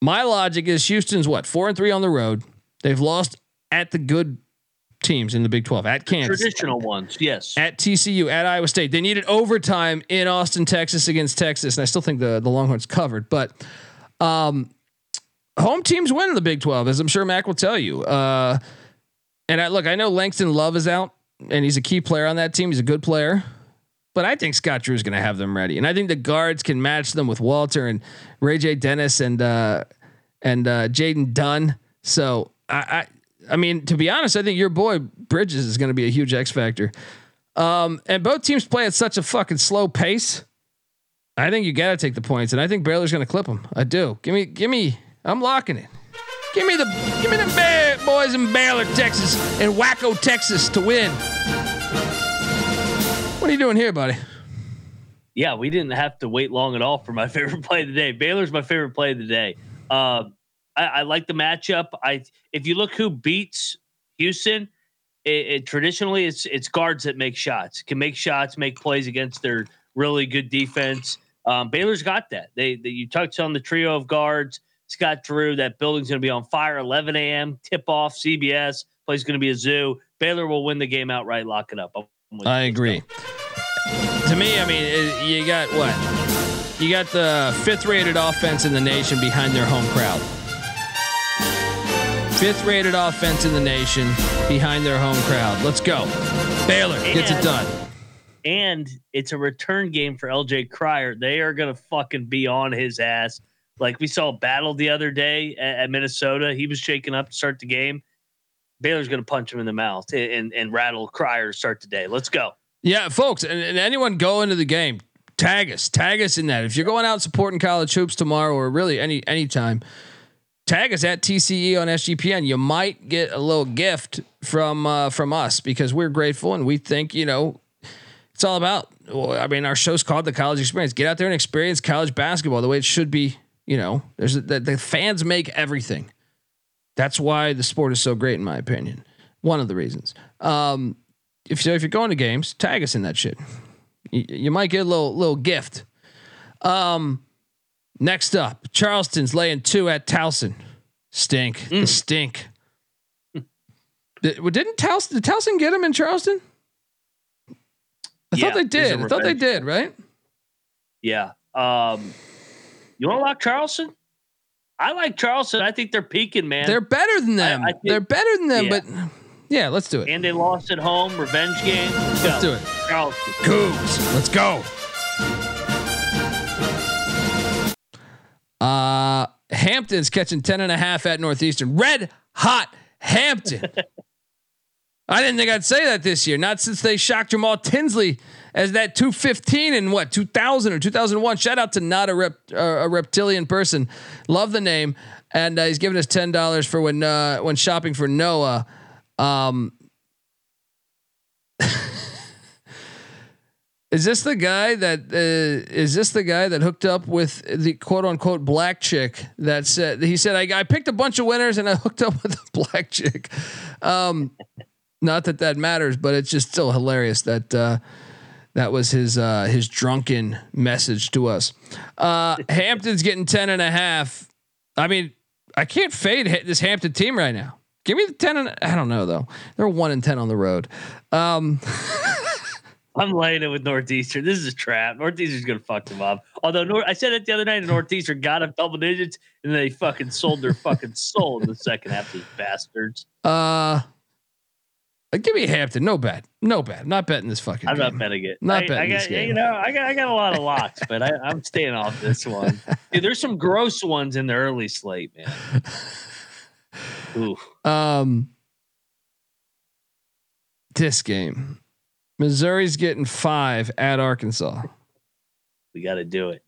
My logic is Houston's what four and three on the road. They've lost at the good teams in the Big 12 at Kansas, Traditional ones, yes. at TCU, at Iowa State. They needed overtime in Austin, Texas against Texas, and I still think the the Longhorns covered. But um, home teams win in the Big 12, as I'm sure Mac will tell you. Uh, and I look, I know Langston Love is out, and he's a key player on that team. He's a good player. But I think Scott Drew is going to have them ready, and I think the guards can match them with Walter and Ray J. Dennis and uh, and uh, Jayden Nunn. So I, I, I mean, to be honest, I think your boy Bridges is going to be a huge X factor. Um, and both teams play at such a fucking slow pace. I think you got to take the points, and I think Baylor's going to clip them. I do. Give me, give me. I'm locking it. Give me the, give me the Ba- boys in Baylor, Texas, and Waco, Texas, to win. What are you doing here, buddy? yeah, we didn't have to wait long at all for my *laughs* favorite play of the day. Baylor's my favorite play of the day. Um, I, I like the matchup. I if you look who beats Houston, it, it traditionally it's it's guards that make shots, can make shots, make plays against their really good defense. Um, Baylor's got that. They, they you touched on the trio of guards. Scott Drew, that building's going to be on fire. 11 a.m. tip off. CBS place going to be a zoo. Baylor will win the game outright. Lock it up. You. Agree. To me, I mean, it, you got what? You got the fifth rated offense in the nation behind their home crowd. Fifth rated offense in the nation behind their home crowd. Let's go. Baylor gets it done. and it's a return game for LJ Cryer. They are gonna fucking be on his ass. Like we saw Battle the other day at, at Minnesota. He was shaking up to start the game. Baylor's gonna punch him in the mouth and, and, and rattle Cryer to start the day. Let's go. Yeah, folks, and, and anyone go into the game, tag us, tag us in that. If you're going out supporting college hoops tomorrow or really any any time, tag us at TCE on SGPN. You might get a little gift from uh, from us because we're grateful and we think you know it's all about. Well, I mean, our show's called the College Experience. Get out there and experience college basketball the way it should be. You know, there's the, the fans make everything. That's why the sport is so great, in my opinion. One of the reasons. Um, if so, if you're going to games, tag us in that shit. You, you might get a little little gift. Um, next up, Charleston's laying two at Towson. Stink, the stink. Didn't Towson did Towson get him in Charleston? I Yeah, thought they did. I thought they did, right? Yeah. Um, you want to lock Charleston? I like Charleston. I think they're peaking, man. They're better than them. I think- They're better than them, Yeah. but yeah, let's do it. and they lost at home. Revenge game. Let's, Let's do it. Charleston. Cougs. Let's go. Uh Hampton's catching 10 and a half at Northeastern. Red hot Hampton. *laughs* I didn't think I'd say that this year. Not since they shocked Jamal Tinsley as that 215 in what 2000 or 2001. Shout out to not a rep, uh, a reptilian person. Love the name, and uh, he's giving us ten dollars for when uh, when shopping for Noah. Um, *laughs* Is this the guy that uh, is this the guy that hooked up with the quote unquote black chick that said he said I, I picked a bunch of winners and I hooked up with a *laughs* black chick. Um, not that that matters, but it's just still hilarious that uh, that was his uh, his drunken message to us. Uh, *laughs* Hampton's getting 10 and a half. I mean, I can't fade this Hampton team right now. Give me the 10 and I don't know though. They're 1 and 10 on the road. Um, *laughs* I'm laying it with Northeastern. This is a trap. Northeastern's gonna fuck them up. Although I said it the other night, Northeastern got up double digits and they fucking sold their fucking soul in the second half. These bastards. Uh, uh, give me Hampton. No bet. No bet. I'm not betting this fucking. I'm game. not betting it. Not I, betting I got, this game. You know, I got I got a lot of locks, but I, I'm staying off this one. *laughs* Dude, there's some gross ones in the early slate, man. *laughs* Ooh. Um, this game, Missouri's getting five at Arkansas. We got to do it.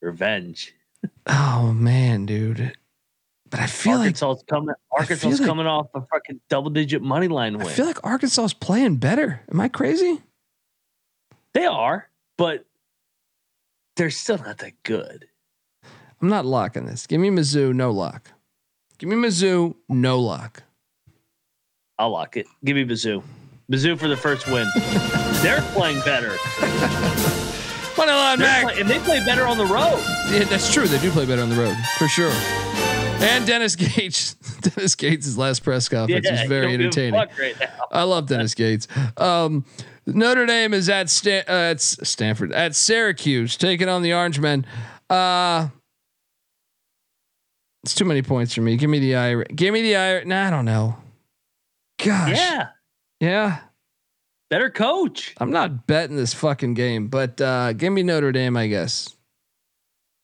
Revenge. Oh man, dude. But I feel like Arkansas's coming. Arkansas's like- coming off a fucking double digit money line win. I feel like Arkansas is playing better. Am I crazy? they are, but they're still not that good. I'm not locking this. Give me Mizzou, no lock. Give me Mizzou, no lock. I'll lock it. Give me Mizzou. Mizzou for the first win. *laughs* they're playing better. Moneyline Mac. play- and they play better on the road. Yeah, that's true. They do play better on the road for sure. And Dennis Gates. *laughs* Dennis Gates' last press conference was you very don't give a entertaining. right. I love Dennis Gates. Um, Notre Dame is at Stan- uh, at Stanford at Syracuse taking on the Orangemen. Uh, it's too many points for me. Give me the Irish. Give me the Irish. Nah, I don't know. Gosh. Yeah, Yeah. better coach. I'm not betting this fucking game, but uh, give me Notre Dame, I guess.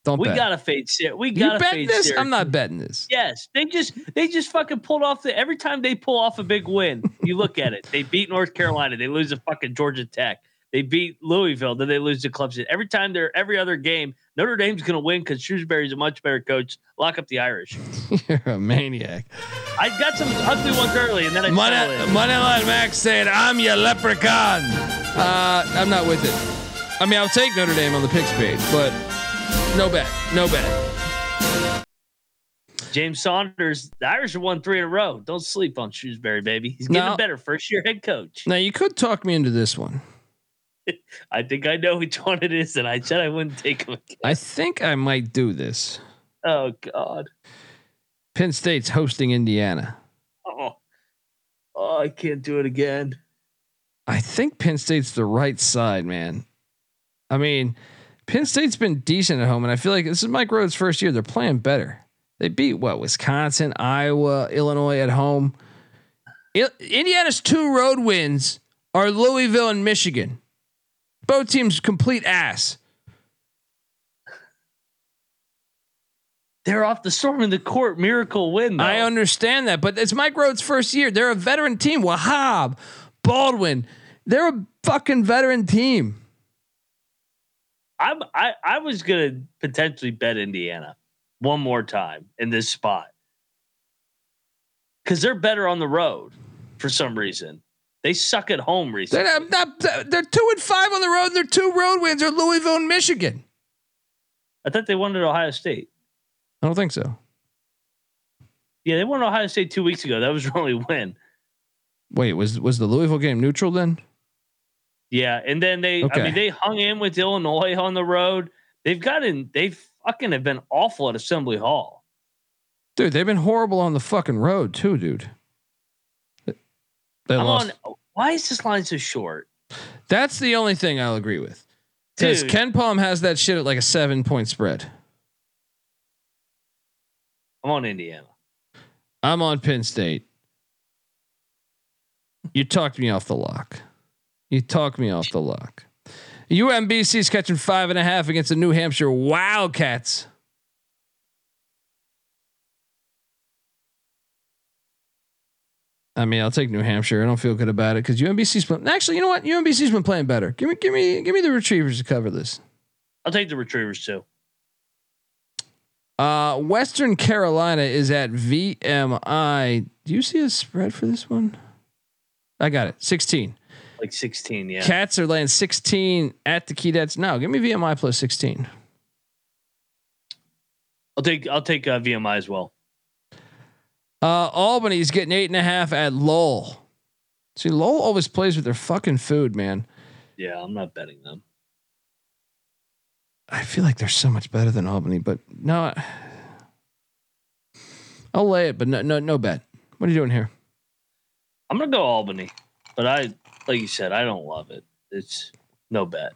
Don't We bet. gotta fade. Sy- We gotta bet fade. this? Syracuse. I'm not betting this. Yes, they just they just fucking pulled off the every time they pull off a big win. You look at it. They beat North Carolina. They lose to fucking Georgia Tech. They beat Louisville. Then they lose to Clemson. Every time they're every other game, Notre Dame's gonna win because Shrewsberry's a much better coach. Lock up the Irish. *laughs* You're a maniac. I got some ugly ones early, and then I Money, in. Moneyline Max said, I'm your leprechaun. Uh, I'm not with it. I mean, I'll take Notre Dame on the picks page, but no bet. No bet. James Saunders. The Irish have won three in a row. Don't sleep on Shrewsberry, baby. He's getting No. better. First year head coach. Now, you could talk me into this one. *laughs* I think I know which one it is, and I said I wouldn't take him again. I think I might do this. Oh God. Penn State's hosting Indiana. Oh. Oh, I can't do it again. I think Penn State's the right side, man. I mean, Penn State's been decent at home, and I feel like this is Mike Rhoades' first year. They're playing better. They beat what Wisconsin, Iowa, Illinois at home. Il- Indiana's two road wins are Louisville and Michigan. Both teams complete ass. They're off the storm in the court miracle win. Though. I understand that, but it's Mike Rhoades' first year. They're a veteran team. Wahab, Baldwin, they're a fucking veteran team. I'm, I I was gonna potentially bet Indiana one more time in this spot because they're better on the road for some reason. They suck at home recently. They're not, they're two and five on the road, and their two road wins are Louisville and Michigan. I thought they won at Ohio State. I don't think so. Yeah, they won at Ohio State two weeks ago. That was their only win. Wait, was was the Louisville game neutral then? Yeah, and then they, I mean, they hung in with Illinois on the road. They've gotten, they fucking have been awful at Assembly Hall. Dude, they've been horrible on the fucking road too, dude. They I'm lost. on. Why is this line so short? That's the only thing I'll agree with. Because KenPom has that shit at like a seven point spread. I'm on Indiana. I'm on Penn State. You talked me off the lock. You talked me off the lock. UMBC's catching five and a half against the New Hampshire Wildcats. I mean, I'll take New Hampshire. I don't feel good about it because UMBC's been actually. You know what? UMBC's been playing better. Give me, give me, give me the Retrievers to cover this. I'll take the Retrievers too. Uh, Western Carolina is at VMI. Do you see a spread for this one? I got it. 16. Like 16, yeah. Cats are laying 16 at the Keydets. No, give me VMI plus 16. I'll take I'll take uh, VMI as well. Uh, Albany's getting eight and a half at Lowell. See, Lowell always plays with their fucking food, man. Yeah, I'm not betting them. I feel like they're so much better than Albany, but no, I'll lay it, but no, no, no bet. What are you doing here? I'm gonna go Albany, but I like you said, I don't love it. It's no bet.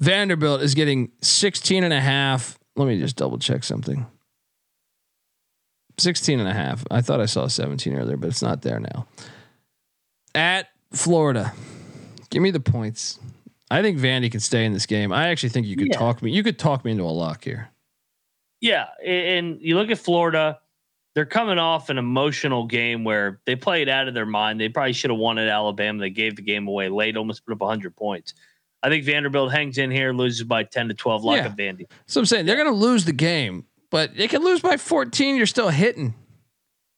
Vanderbilt is getting 16 and a half. Let me just double check something. 16 and a half. I thought I saw 17 earlier, but it's not there now. At Florida. Give me the points. I think Vandy can stay in this game. I actually think you could Yeah. talk me. You could talk me into a lock here. Yeah, and you look at Florida, they're coming off an emotional game where they played out of their mind. They probably should have won at Alabama. They gave the game away late, almost put up 100 points. I think Vanderbilt hangs in here, loses by 10 to 12, like Yeah. a Vandy. So I'm saying they're going to lose the game, but they can lose by 14. You're still hitting.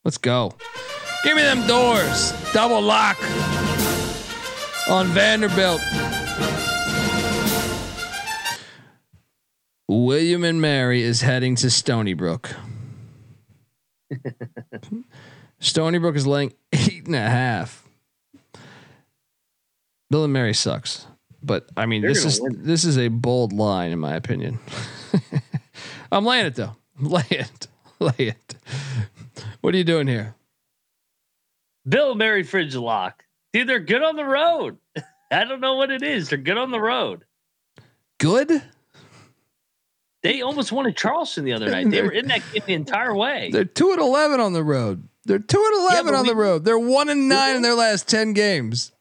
Let's go. Give me them doors. Double lock on Vanderbilt. William and Mary is heading to Stony Brook. Stony Brook is laying eight and a half. Bill and Mary sucks, but I mean They're this is win. this is a bold line in my opinion. *laughs* I'm laying it though. *laughs* Lay it, lay it. What are you doing here? Bill and Mary Fridge Lock. Dude, they're good on the road. *laughs* I don't know what it is. They're good on the road. Good. They almost won at Charleston the other night. They were in that game the entire way. They're two and eleven on the road. They're two and eleven but on the road. They're one and nine in their last ten games.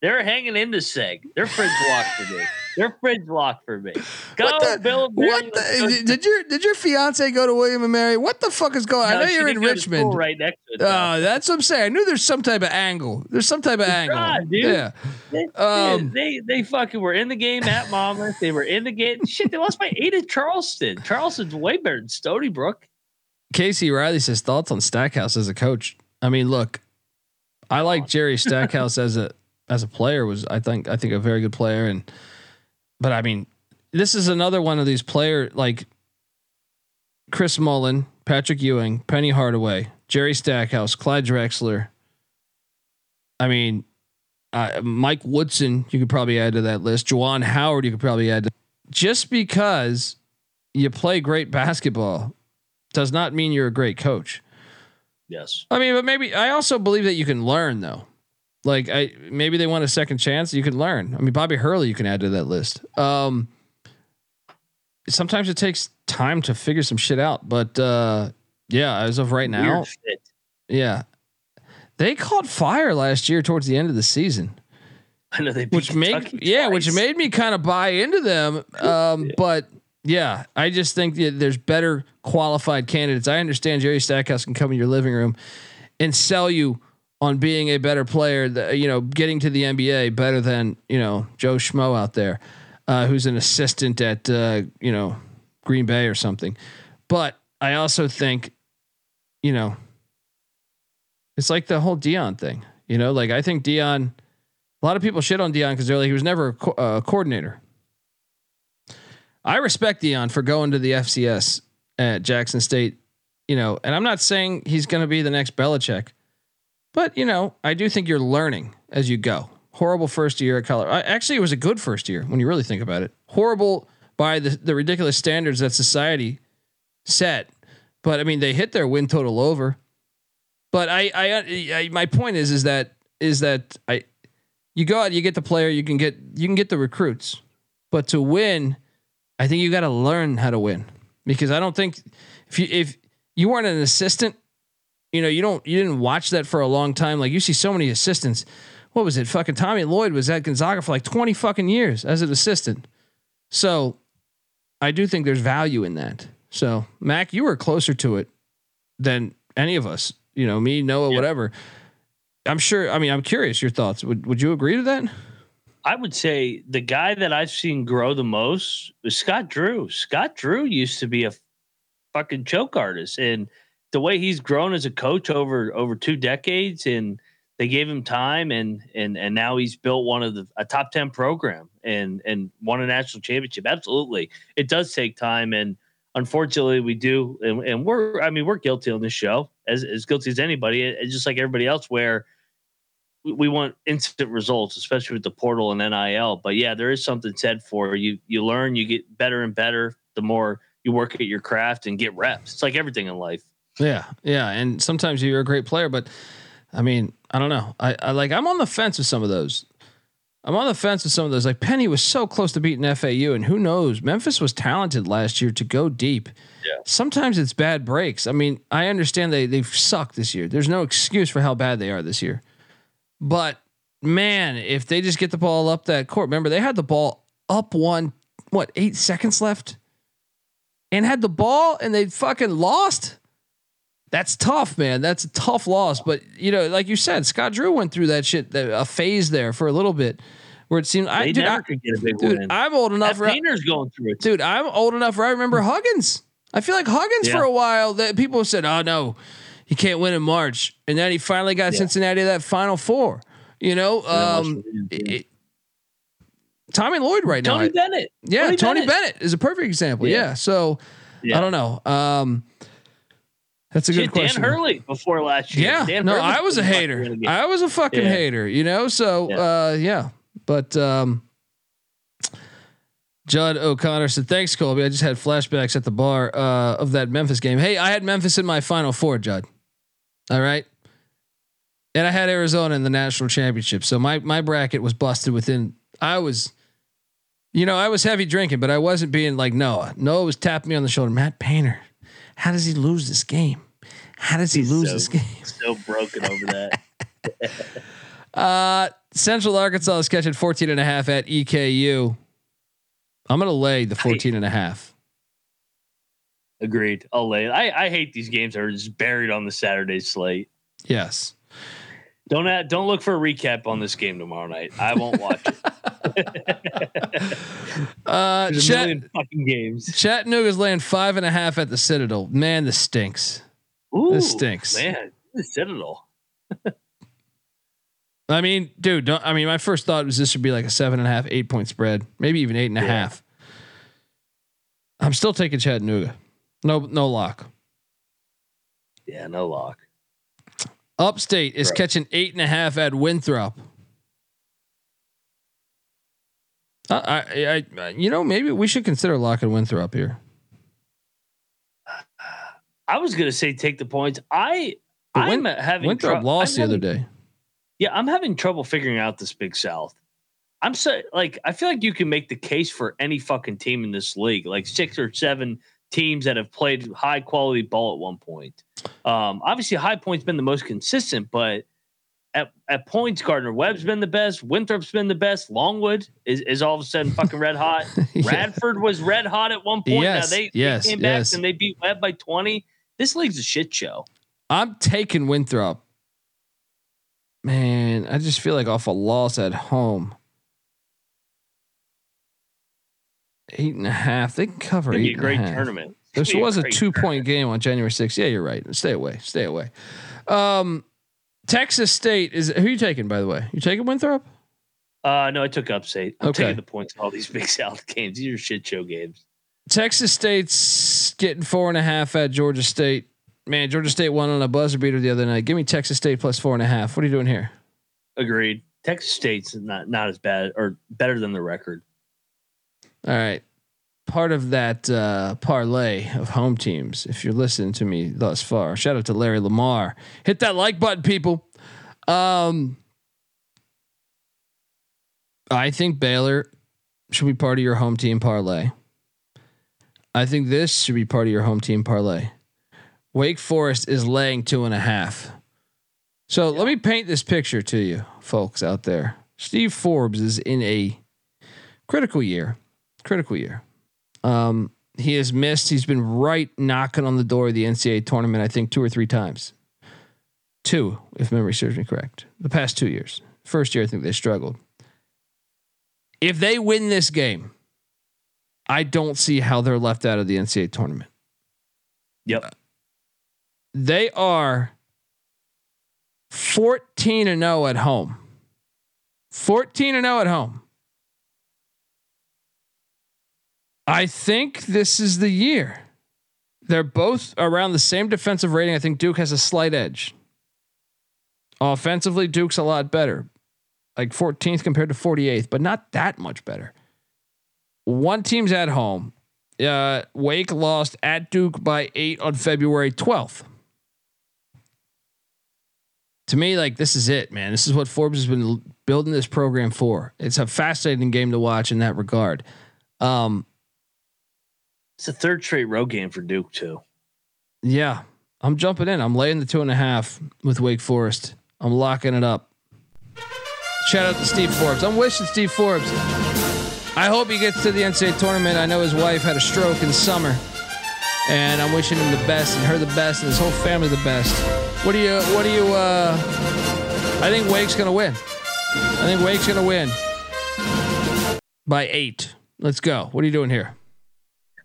They're hanging in the seg. They're lock for me. They're fridge locked for me. Go, What the- Bill. What the, did your did your fiance go to William and Mary? What the fuck is going? on? I know you're in didn't go to school Richmond. right next to it. though. Uh, that's what I'm saying. I knew there's some type of angle. There's some type of angle. right, dude. Yeah. They, Um, they they fucking were in the game at Monmouth. They were in the game. Shit, they lost by eight at Charleston. Charleston's way better than Stony Brook. Casey Riley says thoughts on Stackhouse as a coach. I mean, look, I like Jerry Stackhouse as a as a player was I think I think a very good player and but I mean, this is another one of these player like Chris Mullin, Patrick Ewing, Penny Hardaway, Jerry Stackhouse, Clyde Drexler. I mean, uh, Mike Woodson, you could probably add to that list. Juwan Howard, you could probably add. To, just because you play great basketball does not mean you're a great coach. Yes. I mean, but maybe I also believe that you can learn though. Like I maybe they want a second chance, you can learn. I mean, Bobby Hurley you can add to that list. Um sometimes it takes time to figure some shit out. But uh, yeah, as of right now, yeah, they caught fire last year towards the end of the season, I know they beat which Kentucky yeah, which made me kind of buy into them. Um, but yeah, I just think that there's better qualified candidates. I understand Jerry Stackhouse can come in your living room and sell you on being a better player, you know, getting to the NBA better than, you know, Joe Schmo out there, uh, who's an assistant at, uh, you know, Green Bay or something. But I also think, you know, it's like the whole Deion thing, you know, like I think Deion, a lot of people shit on Deion because they're like, he was never a co- uh, coordinator. I respect Deion for going to the FCS at Jackson State, you know, and I'm not saying he's going to be the next Belichick, but you know, I do think you're learning as you go. Horrible first year at Colorado. Actually, it was a good first year when you really think about it. Horrible by the, the ridiculous standards that society set, but I mean, they hit their win total over. But I, I, uh, I, my point is, is that is that I, you go out, you get the player, you can get you can get the recruits, but to win, I think you got to learn how to win because I don't think if you if you weren't an assistant, you know, you don't you didn't watch that for a long time. Like you see so many assistants. What was it? Fucking Tommy Lloyd was at Gonzaga for like 20 fucking years as an assistant. So I do think there's value in that. So Mac, you were closer to it than any of us. You know, me, Noah, Yeah. whatever. I'm sure. I mean, I'm curious your thoughts. Would Would you agree to that? I would say the guy that I've seen grow the most is Scott Drew. Scott Drew used to be a fucking choke artist, and the way he's grown as a coach over over two decades, and they gave him time, and and and now he's built one of the a top ten program, and and won a national championship. Absolutely, it does take time, and unfortunately, we do, and, and we're I mean we're guilty on this show as as guilty as anybody, just like everybody else, where we want instant results, especially with the portal and NIL. But yeah, there is something said for you. You learn, you get better and better the more you work at your craft and get reps. It's like everything in life. Yeah, yeah, and sometimes you're a great player, but I mean, I don't know. I, I like I'm on the fence with some of those. I'm on the fence with some of those. Like Penny was so close to beating FAU, and who knows? Memphis was talented last year to go deep. Yeah. Sometimes it's bad breaks. I mean, I understand they they've sucked this year. There's no excuse for how bad they are this year. But man, if they just get the ball up that court, remember they had the ball up one, what eight seconds left, and had the ball, and they fucking lost. That's tough, man. That's a tough loss. But you know, like you said, Scott Drew went through that shit, that, a phase there for a little bit, where it seemed. I, They dude, never I, could get a big dude, win. I'm old enough. That Painter's going through it. dude, I'm old enough where I remember Huggins. I feel like Huggins Yeah. for a while that people said, "Oh no, he can't win in March," and then he finally got Yeah. Cincinnati that Final Four. You know, um, it- it- Tommy Lloyd right now. Tony Bennett. yeah, Tony, Tony Bennett. Bennett. is a perfect example. Yeah, so. I don't know. Um, that's a good Shit, Dan. Hurley before last year. Yeah, Dan no, Hurley I was a hater. win a game. I was a fucking Yeah. hater, you know. So, uh, yeah, but um, Judd O'Connor said, "Thanks, Colby. I just had flashbacks at the bar uh, of that Memphis game. Hey, I had Memphis in my Final Four, Judd. All right, and I had Arizona in the national championship. So my my bracket was busted within. I was." You know, I was heavy drinking, but I wasn't being like Noah. Noah was tapping me on the shoulder. Matt Painter, how does he lose this game? How does he He's lose so- this game? *laughs* So broken over that. *laughs* Uh, Central Arkansas is catching 14 and a half at EKU. I'm going to lay the 14 and a half. Agreed. I'll lay it. I, I hate these games that are just buried on the Saturday slate. Yes. Don't add, don't look for a recap on this game tomorrow night. I won't watch it. *laughs* Uh, Chat- fucking games. Chattanooga's laying five and a half at the Citadel. Man, this stinks. Ooh, This stinks. Man, the Citadel. *laughs* I mean, dude, don't, I mean, my first thought was this would be like a seven and a half, eight point spread, maybe even eight and a Yeah. half. I'm still taking Chattanooga. No, no lock. Yeah, no lock. Upstate is Bro. catching eight and a half at Winthrop. Uh, I, I, I, you know, maybe we should consider locking Winthrop here. I was gonna say take the points. I But I'm Win- having Winthrop trou- lost I'm the other day. Yeah, I'm having trouble figuring out this Big South. I'm so like I feel like you can make the case for any fucking team in this league, like six or seven teams that have played high quality ball at one point. Um, obviously, High Point's been the most consistent, but at, at points, Gardner Webb's been the best. Winthrop's been the best. Longwood is, is all of a sudden fucking red hot. *laughs* Yeah. Radford was red hot at one point. Yes, now they, yes, they came back yes. and they beat Webb by 20. This league's a shit show. I'm taking Winthrop. Man, I just feel like off a loss at home. Eight and a half. They can cover It's gonna be eight a and a great half. tournament. This was a great two point game on January 6th. Yeah, you're right. Stay away. Stay away. Um, Texas State is who you taking, by the way? You taking Winthrop? Uh, no, I took upstate. I'm Okay. taking the points in all these *laughs* Big South games. These are shit show games. Texas State's getting four and a half at Georgia State. Man, Georgia State won on a buzzer beater the other night. Give me Texas State plus four and a half. What are you doing here? Agreed. Texas State's not not as bad or better than the record. All right. Part of that uh, parlay of home teams, if you're listening to me thus far, shout out to Larry Lamar. Hit that like button, people. Um, I think Baylor should be part of your home team parlay. I think this should be part of your home team parlay. Wake Forest is laying two and a half. So let me paint this picture to you, folks out there. Steve Forbes is in a critical year. Critical year. Um, he has missed. He's been right knocking on the door of the NCAA tournament. I think two or three times. Two, if memory serves me correct. The past two years. First year, I think they struggled. If they win this game, I don't see how they're left out of the NCAA tournament. Yep. They are 14 and 0 at home. 14 and 0 at home. I think this is the year. They're both around the same defensive rating. I think Duke has a slight edge. Offensively, Duke's a lot better. Like 14th compared to 48th, but not that much better. One team's at home. Uh, Wake lost at Duke by eight on February 12th. To me, like this is it, man. This is what Forbes has been building this program for. It's a fascinating game to watch in that regard. Um, It's a third straight road game for Duke too. yeah, I'm jumping in. I'm laying the two and a half with Wake Forest. I'm locking it up. Shout out to Steve Forbes. I'm wishing Steve Forbes. I hope he gets to the NCAA tournament. I know his wife had a stroke in summer, and I'm wishing him the best and her the best and his whole family the best. What do you? What do you? Uh, I think Wake's gonna win. I think Wake's gonna win by eight. Let's go. What are you doing here?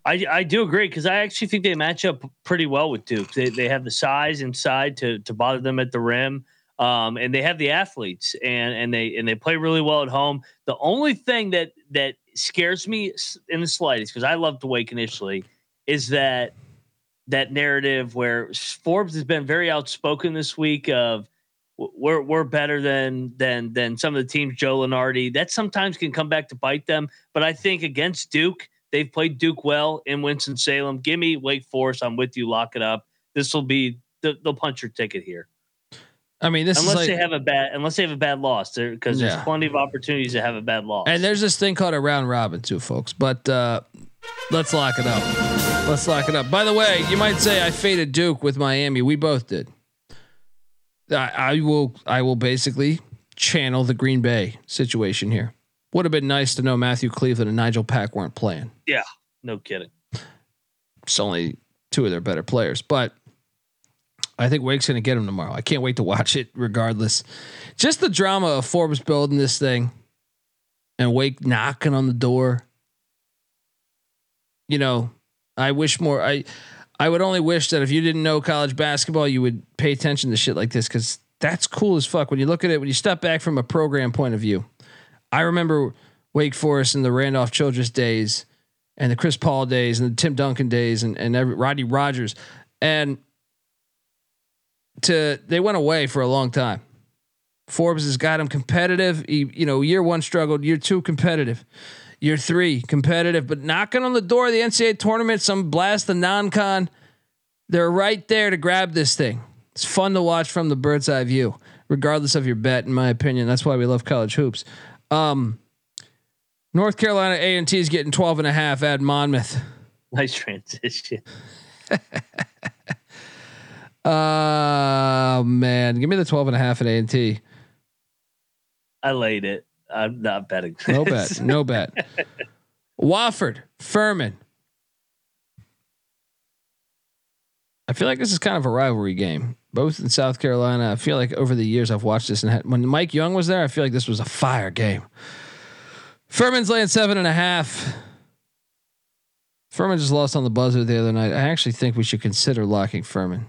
I, I do agree because I actually think they match up pretty well with Duke. They, they have the size inside to to bother them at the rim, um, and they have the athletes and and they and they play really well at home. The only thing that that scares me in the slightest because I loved Wake initially is that that narrative where Forbes has been very outspoken this week of we're we're better than than than some of the teams Joe Lunardi. That sometimes can come back to bite them. But I think against Duke, they've played Duke well in Winston Salem. Give me Wake Forest. I'm with you. Lock it up. This will be they'll they'll punch your ticket here, I mean, this unless is like, they have a bad unless they have a bad loss. Because Yeah. there's plenty of opportunities to have a bad loss. And there's this thing called a round robin too, folks. But uh, let's lock it up. Let's lock it up. By the way, you might say I faded Duke with Miami. We both did. I, I will. I will basically channel the Green Bay situation here. Would have been nice to know Matthew Cleveland and Nigel Pack weren't playing. Yeah, no kidding. It's only two of their better players, but I think Wake's going to get him tomorrow. I can't wait to watch it. Regardless, just the drama of Forbes building this thing and Wake knocking on the door. You know, I wish more. I I would only wish that if you didn't know college basketball, you would pay attention to shit like this because that's cool as fuck. When you look at it, when you step back from a program point of view, I remember Wake Forest in the Randolph Childress days and the Chris Paul days and the Tim Duncan days and and every, Rodney Rogers and to they went away for a long time. Forbes has got him competitive. He, you know, year one struggled, year two competitive, year three competitive, but knocking on the door of the NCAA tournament, some blast the non-con. They're right there to grab this thing. It's fun to watch from the bird's eye view, regardless of your bet. In my opinion, that's why we love college hoops. Um, North Carolina A and T is getting 12 and a half at Monmouth. Nice transition. *laughs* Uh man, give me the 12 and a half at A and T. I laid it. I'm not betting. No bet. No *laughs* bet. Wofford, Furman. I feel like this is kind of a rivalry game, both in South Carolina. I feel like over the years I've watched this, and had, when Mike Young was there, I feel like this was a fire game. Furman's laying seven and a half. Furman just lost on the buzzer the other night. I actually think we should consider locking Furman.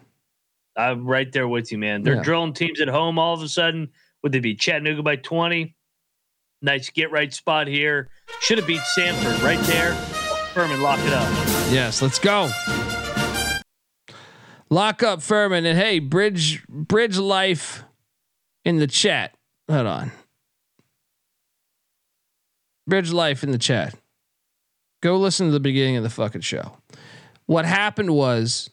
I'm right there with you, man. They're Yeah. drilling teams at home all of a sudden. Would they be Chattanooga by 20? Nice get right spot here. Should have beat Samford right there. Furman, lock it up. Yes, let's go. Lock up Furman and hey, bridge bridge life in the chat. Hold on. Bridge life in the chat. Go listen to the beginning of the fucking show. What happened was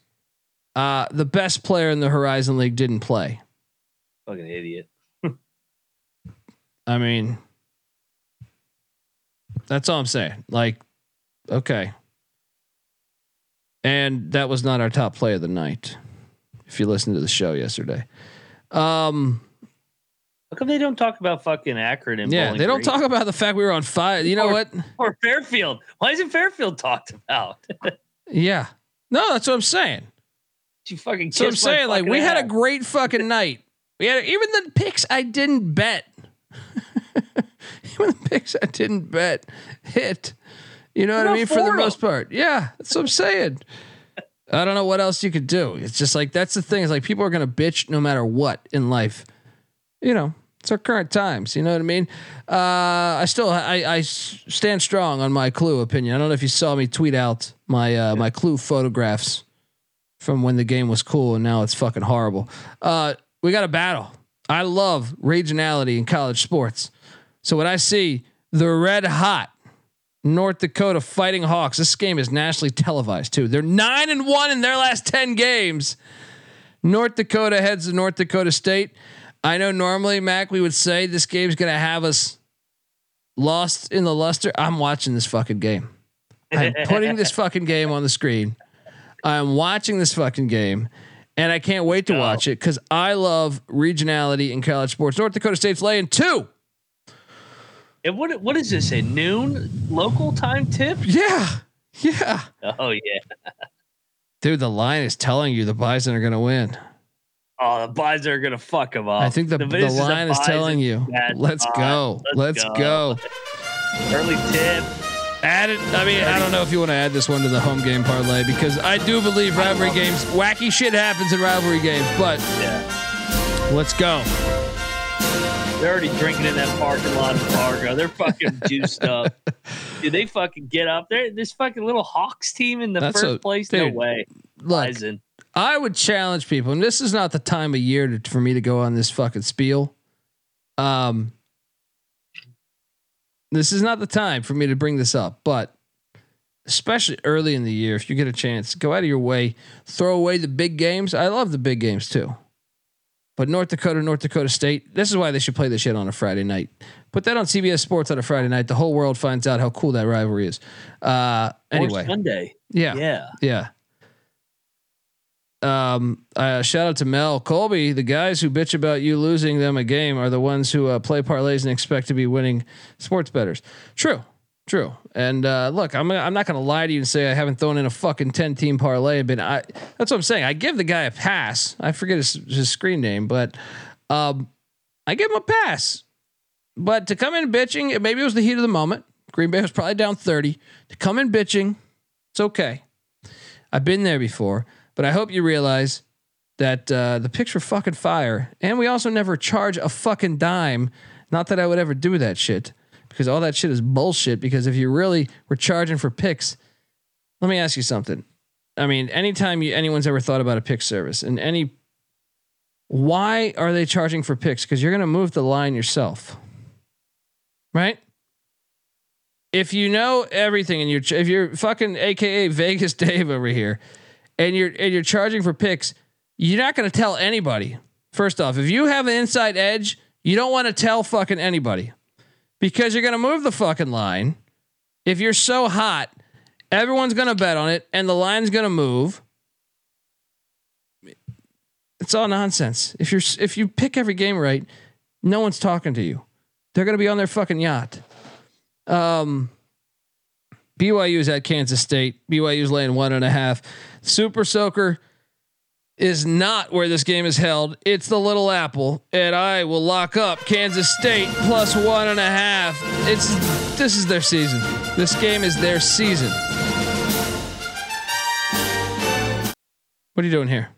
uh the best player in the Horizon League didn't play. Fucking idiot. I mean, that's all I'm saying. Like, okay. And that was not our top play of the night. If you listened to the show yesterday, um, How come they don't talk about fucking Akron and yeah, Bowling they don't Green? talk about the fact we were on fire. You know Or- what? or Fairfield. Why isn't Fairfield talked about? *laughs* Yeah, no, that's what I'm saying. you fucking So I'm saying, like, we had a great fucking night. We had even the picks I didn't bet. *laughs* even the picks I didn't bet hit. You know what I mean? For the most part, yeah, that's what I'm saying. I don't know what else you could do. It's just like that's the thing. Is like people are gonna bitch no matter what in life. You know, it's our current times. You know what I mean? Uh, I still I, I stand strong on my Clue opinion. I don't know if you saw me tweet out my uh, my Clue photographs from when the game was cool and now it's fucking horrible. Uh, we got a battle. I love regionality in college sports. So when I see the red hot North Dakota Fighting Hawks, this game is nationally televised too. They're nine and one in their last ten games. North Dakota heads to North Dakota State. I know normally Mac we would say this game's gonna have us lost in the luster. I'm watching this fucking game. I'm putting this *laughs* fucking game on the screen. I'm watching this fucking game, and I can't wait to watch it because I love regionality in college sports. North Dakota State's laying two. And what what is this? A noon local time tip? Yeah, yeah, Oh yeah. dude. The line is telling you the Bison are gonna win. Oh, the Bison are gonna fuck them up. I think the, the, of line is telling you. Let's go. Let's, Let's go. go. Early tip. Add it. I mean, I don't know if you want to add this one to the home game parlay because I do believe rivalry games, wacky shit happens in rivalry games. But Yeah. let's go. They're already drinking in that parking lot in Fargo. They're fucking juiced up. *laughs* Dude, they fucking get up there. This fucking little Hawks team in the That's first a- place. dude, no way. Look. I would challenge people, and this is not the time of year to, for me to go on this fucking spiel. Um, this is not the time for me to bring this up, but especially early in the year, if you get a chance, go out of your way, throw away the big games. I love the big games too. But North Dakota, North Dakota State, this is why they should play this shit on a Friday night. Put that on CBS Sports on a Friday night. The whole world finds out how cool that rivalry is. Uh, Or anyway, Sunday. yeah. Yeah. Yeah. Um, uh, shout out to Mel Colby. The guys who bitch about you losing them a game are the ones who uh, play parlays and expect to be winning sports betters. True, true. And uh, look, I'm I'm not going to lie to you and say I haven't thrown in a fucking ten team parlay. But I that's what I'm saying. I give the guy a pass. I forget his, his screen name, but um, I give him a pass. But to come in bitching, maybe it was the heat of the moment. Green Bay was probably down thirty. To come in bitching, it's okay. I've been there before, but I hope you realize that uh, the picks were fucking fire, and we also never charge a fucking dime. Not that I would ever do that shit, because all that shit is bullshit. Because if you really were charging for picks, let me ask you something. I mean, anytime you anyone's ever thought about a pick service, and any, why are they charging for picks? Because you're gonna move the line yourself, right? if you know everything and you're if you're fucking AKA Vegas *laughs* Dave over here, and you're and you're charging for picks, you're not going to tell anybody. First off, if you have an inside edge, you don't want to tell fucking anybody because you're going to move the fucking line. if you're so hot, everyone's gonna bet on it, and the line's gonna move. It's all nonsense. If you're if you pick every game right, no one's talking to you. They're gonna be on their fucking yacht. Um, BYU is at Kansas State. BYU is laying one and a half. Super Soaker is not where this game is held. It's the Little Apple, and I will lock up Kansas State plus one and a half. It's this is their season. This game is their season. What are you doing here?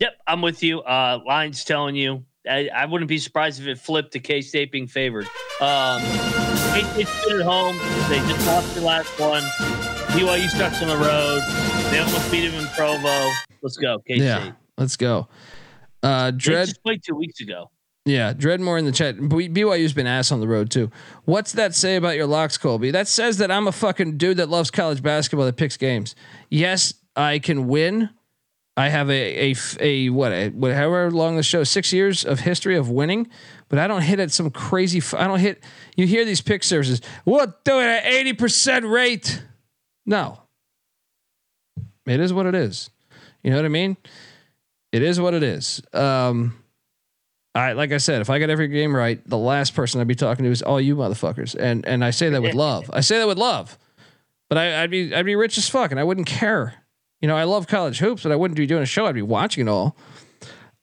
Yep, I'm with you. Uh, lines telling you. I, I wouldn't be surprised if it flipped to K State being favored. Um, K State's good at home. They just lost their last one. BYU starts on the road. They almost beat him in Provo. Let's go, K State. Yeah, let's go. Uh, Dread, just played two weeks ago. yeah, Dreadmore in the chat. BYU's been ass on the road too. What's that say about your locks, Colby? That says that I'm a fucking dude that loves college basketball that picks games. Yes, I can win. I have a what a what however long the show six years of history of winning, but I don't hit at some crazy. F- I don't hit. You hear these pick services? What doing at eighty percent rate? No, it is what it is. You know what I mean? It is what it is. Um, I like I said, if I got every game right, the last person I'd be talking to is all you motherfuckers, and and I say that with love. I say that with love, but I, I'd be I'd be rich as fuck, and I wouldn't care. You know, I love college hoops, but I wouldn't be doing a show. I'd be watching it all.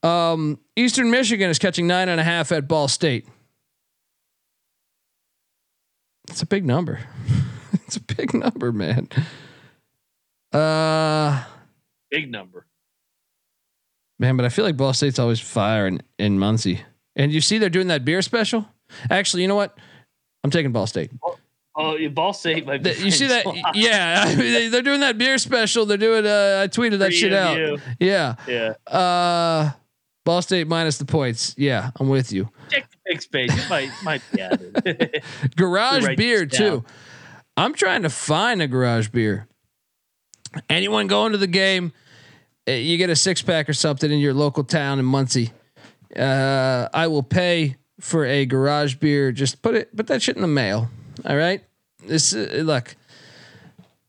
Um, Eastern Michigan is catching nine and a half at Ball State. It's a big number. *laughs* it's a big number, man. Uh, Big number. man, but I feel like Ball State's always fire in, Muncie. And you see, they're doing that beer special. Actually, you know what? I'm taking Ball State. Oh, your Ball State might be. The- you see that? *laughs* Yeah, I mean, they- they're doing that beer special. They're doing. Uh, I tweeted that shit out. Preview. Yeah. Yeah. Uh, Ball State minus the points. Yeah, I'm with you. Check the picks page. It might might be added. *laughs* Garage beer too. I'm trying to find a garage beer. Anyone going to the game, uh, you get a six pack or something in your local town in Muncie. Uh, I will pay for a garage beer. Just put it, put that shit in the mail. All right. This uh, look.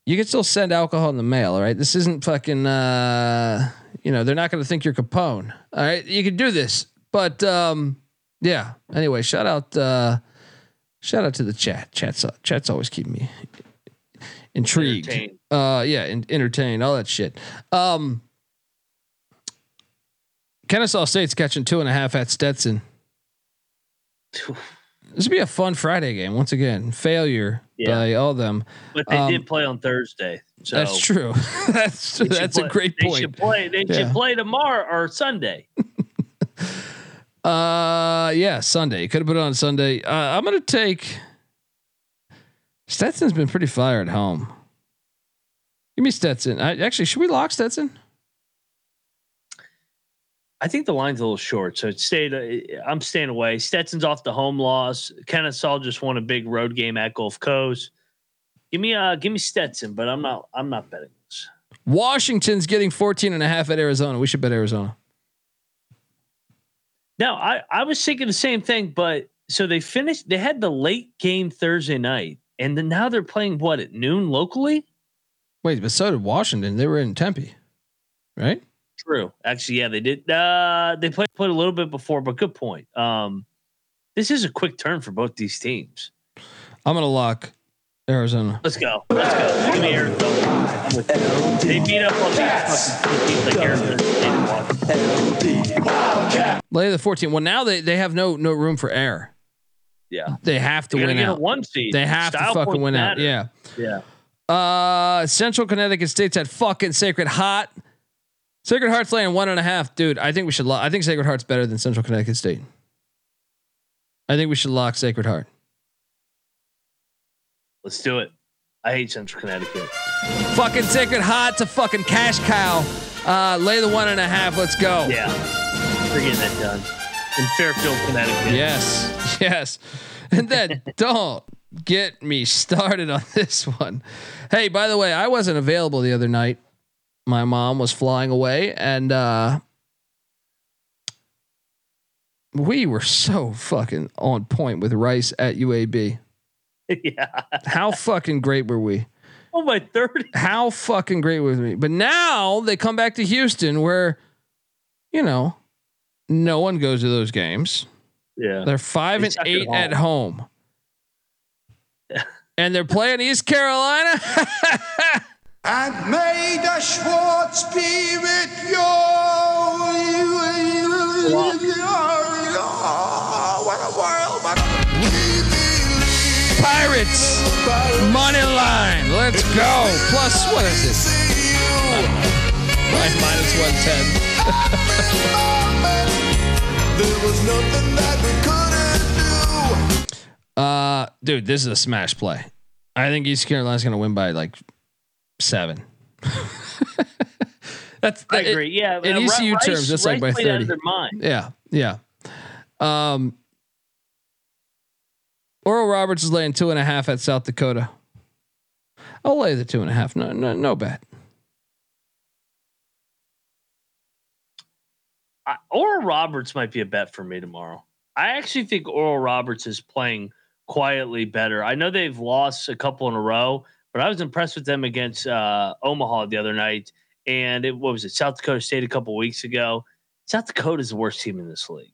You can still send alcohol in the mail. All right. This isn't fucking. Uh, you know they're not going to think you're Capone. All right. You can do this, but um, yeah. Anyway, shout out. Uh, Shout out to the chat. Chat's chat's always keeping me intrigued. Entertained. Uh, yeah, and entertained, all that shit. Um, Kennesaw State's catching two and a half at Stetson. This would be a fun Friday game once again. Failure Yeah. by all them. But they Um, did play on Thursday. So That's true. *laughs* that's they that's a play- great They point. should play. They Yeah. should play tomorrow or Sunday. *laughs* Uh, yeah, Sunday. Could have put it on Sunday. Uh, I'm gonna take. Stetson's been pretty fire at home. Give me Stetson. I, actually, should we lock Stetson? I think the line's a little short, so stayed. uh, I'm staying away. Stetson's off the home loss. Kennesaw just won a big road game at Gulf Coast. Give me, uh, give me Stetson, but I'm not. I'm not betting this. Washington's getting 14 and a half at Arizona. We should bet Arizona. No, I I was thinking the same thing, but so they finished. They had the late game Thursday night, and then now they're playing what at noon locally. Wait, but so did Washington. They were in Tempe, right? True. Actually, yeah, they did. Uh, they played played a little bit before, but good point. Um, this is a quick turn for both these teams. I'm gonna lock Arizona. Let's go. Let's go. Give me Arizona. I'm with you. They beat up on these fucking teams like Arizona State and Washington. Lay the 14. Well, now they, they have no no room for error. Yeah. They have to win out. one seed. They have Style to fucking win out. Yeah. Yeah. Uh, Central Connecticut State's at fucking Sacred Heart. Sacred Heart's laying one and a half, dude. I think we should. Lo- I think Sacred Heart's better than Central Connecticut State. I think we should lock Sacred Heart. Let's do it. I hate Central Connecticut. Fucking Sacred Heart's a fucking cash cow. Uh, lay the one and a half. Let's go. Yeah. We're getting that done. In Fairfield, Connecticut. Yes, yes. And then *laughs* don't get me started on this one. Hey, by the way, I wasn't available the other night. My mom was flying away, and uh, we were so fucking on point with Rice at UAB. *laughs* yeah. How fucking great were we? Oh my 30. How fucking great were we? But now they come back to Houston where, you know, no one goes to those games. Yeah. They're five They and suck at eight at home. and they're playing East Carolina. *laughs* And may the Schwartz be with you. What a world, what a Pirates money line. Let's go. Plus, what is this? Like minus one ten. *laughs* Uh, dude, this is a smash play. I think East Carolina's going to win by like seven. *laughs* That's I it- agree. Yeah. in uh, ECU Rice- terms, that's like by played out of 30. their mind. Yeah, yeah. Um, Oral Roberts is laying two and a half at South Dakota. I'll lay the two and a half. No, no, no bad. I, Oral Roberts might be a bet for me tomorrow. I actually think Oral Roberts is playing quietly better. I know they've lost a couple in a row, but I was impressed with them against uh, Omaha the other night. And it what was it, South Dakota State a couple weeks ago. South Dakota is the worst team in this league.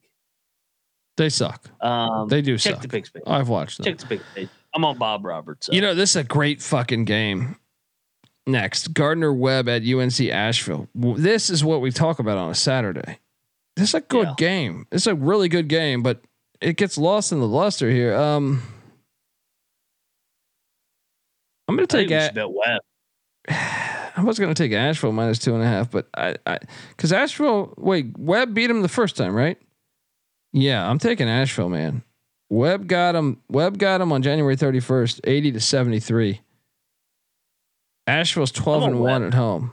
They suck. Um, They do check suck. the big space. I've watched them. Check the big space. I'm on Bob Roberts. so. You know, this is a great fucking game. Next, Gardner Webb at UNC Asheville. This is what we talk about on a Saturday. This is a good Yeah. game. It's a really good game, but it gets lost in the luster here. Um, I'm gonna I take. bet Webb. *sighs* I was gonna take Asheville minus two and a half, but I, I, because Asheville. Wait, Webb beat him the first time, right? Yeah, I'm taking Asheville, man. Webb got him. Webb got him on January 31st, 80 to 73. Asheville's 12 I'm and on one Webb. at home.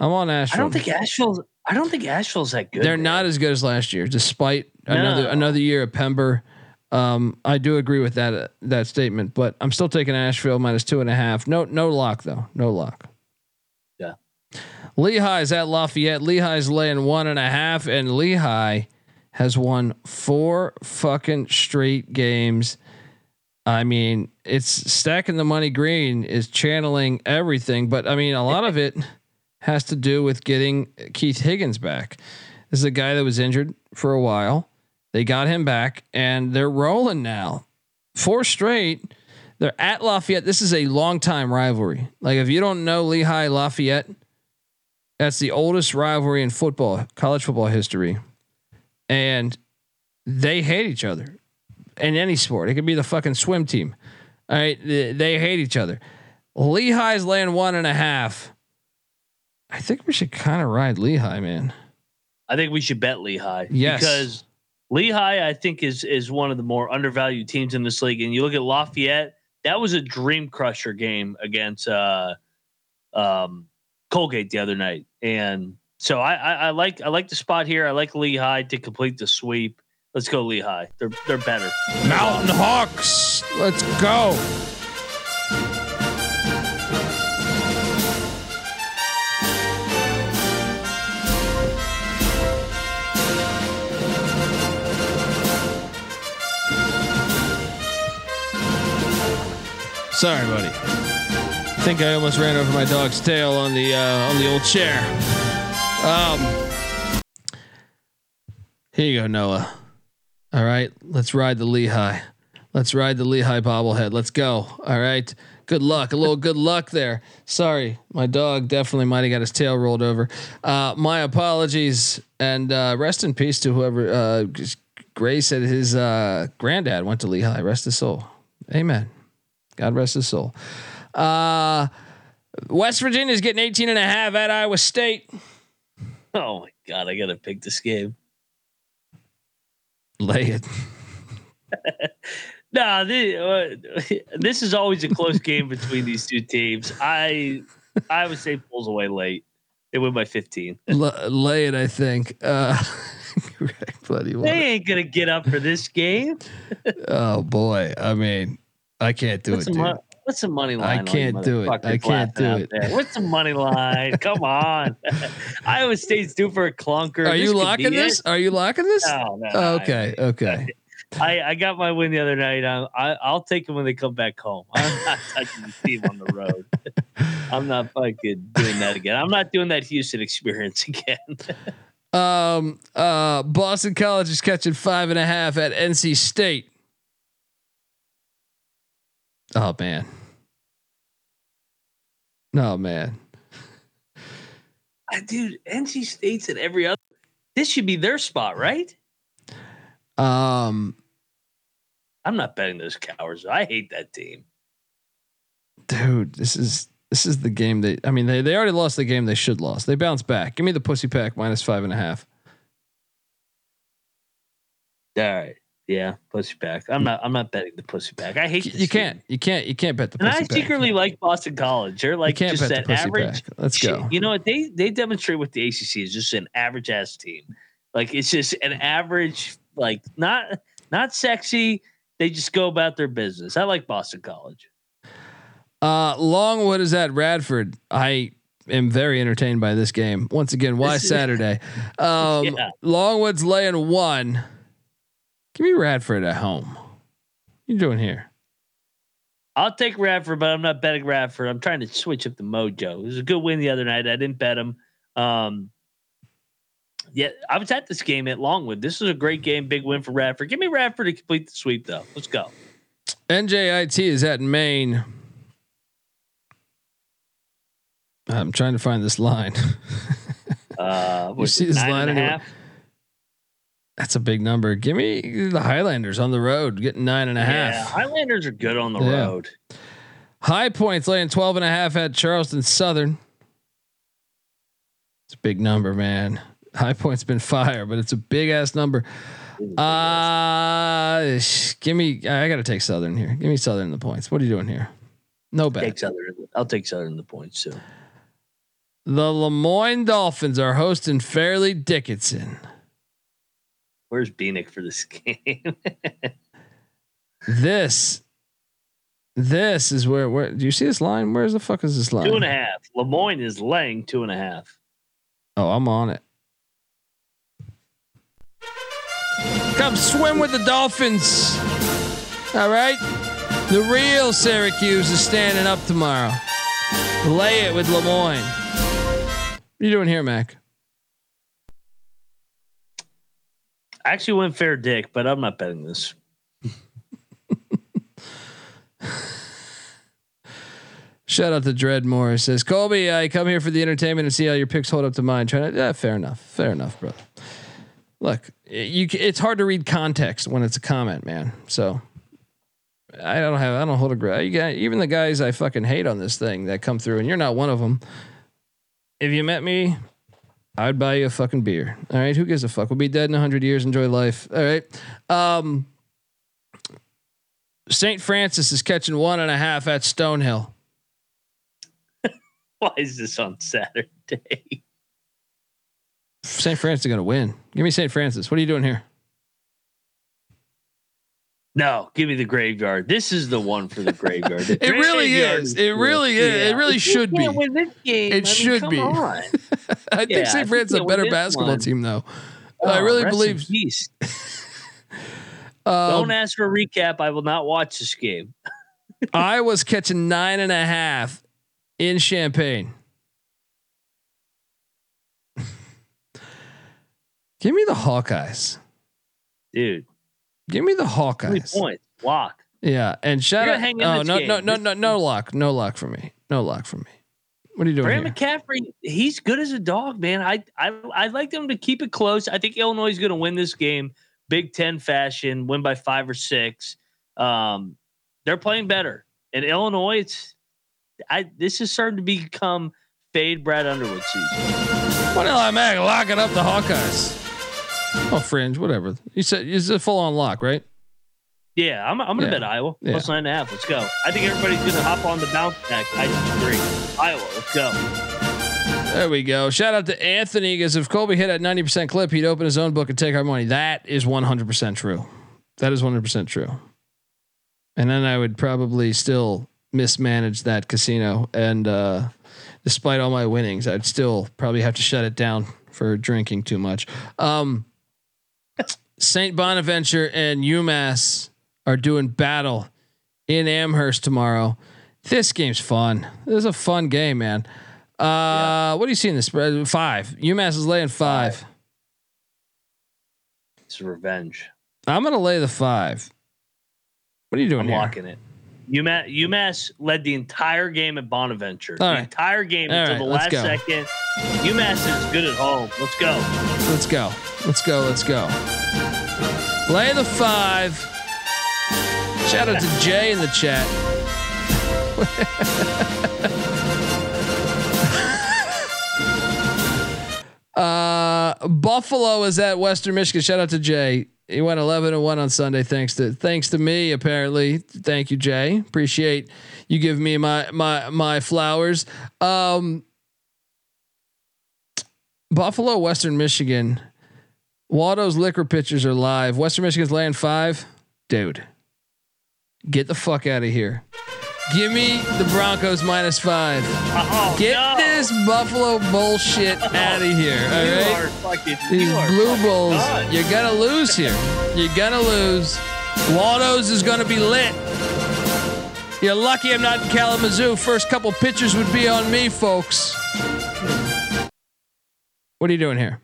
I'm on Asheville. I don't think Asheville's. I don't think Asheville's that good. they're man. not as good as last year, despite another another year of Pember. Um, I do agree with that uh, that statement, but I'm still taking Asheville minus two and a half. No, no lock though. No lock. Yeah. Lehigh's at Lafayette. Lehigh's laying one and a half, and Lehigh has won four fucking straight games. I mean, it's stacking the money green is channeling everything, but I mean, a lot of it has to do with getting Keith Higgins back. This is a guy that was injured for a while. They got him back and they're rolling now. Four straight. They're at Lafayette. This is a long time rivalry. Like if you don't know Lehigh Lafayette, that's the oldest rivalry in football, college football history. And they hate each other in any sport. It could be the fucking swim team. All right. They, they hate each other. Lehigh's laying one and a half. I think we should kind of ride Lehigh, man. I think we should bet Lehigh. Yes. Because Lehigh, I think, is is one of the more undervalued teams in this league. And you look at Lafayette, that was a dream crusher game against uh um Colgate the other night. And so I, I, I like I like the spot here. I like Lehigh to complete the sweep. Let's go Lehigh. They're they're better. Mountain Hawks. Let's go. Sorry, buddy. I think I almost ran over my dog's tail on the uh, on the old chair. Um, here you go, Noah. All right, let's ride the Lehigh. Let's ride the Lehigh bobblehead. Let's go. All right. Good luck. A little good luck there. Sorry, my dog definitely might have got his tail rolled over. Uh, my apologies and uh, rest in peace to whoever. Uh, Gray said his uh, granddad went to Lehigh. Rest his soul. Amen. God rest his soul. Uh, West Virginia's getting 18 and a half at Iowa State. Oh my god, I gotta pick this game. Lay it. *laughs* Nah, this, uh, this is always a close game between these two teams. I I would say pulls away late. They win by 15. *laughs* L- lay it, I think. Uh, *laughs* bloody They ain't gonna get up for this game. Oh boy. I mean, I can't do What's it, dude. mo- what's the money line? you can't do it. I can't do it. What's the money line? *laughs* Come on. Iowa State's due for a clunker. Are This you locking this? it. Are you locking this? No, no, no, okay, I- okay. *laughs* I, I got my win the other night. I, I, I'll take them when they come back home. *laughs* I'm not touching the team on the road. I'm not fucking doing that again. I'm not doing that Houston experience again. Um, uh, Boston College is catching five and a half at NC State. Oh man. Oh man. Uh, Dude, NC State's and every other. This should be their spot, right? Um, I'm not betting those cowards. I hate that team. dude, this is this is the game they. I mean, they they already lost the game they should lost. They bounce back. Give me the pussy pack minus five and a half. All right. Yeah, pussy pack. I'm not. I'm not betting the pussy pack. I hate. You can't. You can't. You can't bet the. team. And I secretly like Boston College. They're like just pussy average. Let's go. You know what they they demonstrate with the ACC is just an average ass team. Like it's just an average, like not not sexy. They just go about their business. I like Boston College. Uh, Longwood is at Radford. I am very entertained by this game. Once again, why Saturday? *laughs* Um, Yeah. Longwood's laying one. Give me Radford at home. What you doing here? I'll take Radford, but I'm not betting Radford. I'm trying to switch up the mojo. It was a good win the other night. I didn't bet him. Um, yeah, I was at this game at Longwood. This was a great game, big win for Radford. Give me Radford to complete the sweep, though. Let's go. NJIT is at Maine. I'm trying to find this line. *laughs* Uh, You see this line and a anywhere? That's a big number. Give me the Highlanders on the road, getting nine and a half. Yeah, Highlanders are good on the Yeah. road. High points laying 12 and a half at Charleston Southern. It's a big number, man. High points been fire, but it's a big ass number. Uh give me I gotta take Southern here. Give me Southern the points. What are you doing here? No bet. Take Southern. I'll take Southern the points too. The Le Moyne Dolphins are hosting Fairleigh Dickinson. Where's Bieniek for this *laughs* game? This this is where where do you see this line? Where's the fuck is this line? two and a half. Le Moyne is laying two and a half. Oh, I'm on it. Come swim with the Dolphins. All right. The real Syracuse is standing up tomorrow. Lay it with Le Moyne. What are you doing here, Mac? I actually went fair dick, but I'm not betting this. Shout out to Dreadmore. Says Colby, I come here for the entertainment and see how your picks hold up to mine. Trying to, yeah, fair enough, fair enough, brother. Look, you, it's hard to read context when it's a comment, man. So I don't have, I don't hold a grudge. Even the guys I fucking hate on this thing that come through, and you're not one of them. If you met me, I'd buy you a fucking beer. All right, who gives a fuck? We'll be dead in hundred years. Enjoy life. All right. Um, St. Francis is catching one and a half at Stonehill. *laughs* Why is this on Saturday? St. Francis is going to win. Give me St. Francis. What are you doing here? No, give me the graveyard. This is the one for the graveyard. The *laughs* It really graveyard is. It really is. It really should be. Win this game. It I mean, should come be. on. *laughs* I think Yeah, St. if Francis is a better basketball one- team, though. I Oh, really believe. *laughs* Um, Don't ask for a recap. I will not watch this game. Iowa's catching nine and a half in Champaign. Give me the Hawkeyes. Dude, Give me the three Hawkeyes. points. Lock. Yeah, and shout out. gonna hang in Oh no, game. no, no, no, no lock, no lock for me, no lock for me. What are you doing Brand here? McCaffery, he's good as a dog, man. I I I like them to keep it close. I think Illinois is going to win this game, Big Ten fashion, win by five or six. Um, they're playing better, and Illinois. It's I. This is starting to become fade Brad Underwood season. What am I locking up the Hawkeyes? Oh, fringe, whatever. You said it's a full on lock, right? Yeah, I'm I'm gonna Yeah. bet Iowa Yeah. plus nine and a half. Let's go. I think everybody's gonna hop on the bounce back. I disagree. Iowa, let's go. There we go. Shout out to Anthony because if Colby hit at 90% clip, he'd open his own book and take our money. That is 100% true. That is 100% true. And then I would probably still mismanage that casino. And uh, despite all my winnings, I'd still probably have to shut it down for drinking too much. Um, St. Bonaventure and UMass are doing battle in Amherst tomorrow. This game's fun. This is a fun game, man. Uh, what do you see in the spread? Five. UMass is laying five. It's revenge. I'm gonna lay the five. What are you doing I'm here? locking it. UMass, UMass led the entire game at Bonaventure. All the right. entire game All until right, the last go. second. UMass is good at home. Let's go. Let's go. Let's go. Let's go. Lay the five. Shout out to *laughs* Jay in the chat. uh, Buffalo is at Western Michigan. Shout out to Jay. He went 11 and 1 on Sunday thanks to thanks to me apparently. Thank you Jay. Appreciate you giving me my my my flowers. Um Buffalo, Western Michigan. Waldo's liquor pitchers are live. Western Michigan's laying five. Dude, get the fuck out of here. Give me the Broncos minus five. Oh, Get no. this Buffalo bullshit *laughs* out of here. All You right. fucking. These blue bulls, done. you're gonna lose here. You're gonna lose. Waldo's is gonna be lit. You're lucky I'm not in Kalamazoo. First couple pitchers would be on me, folks. What are you doing here?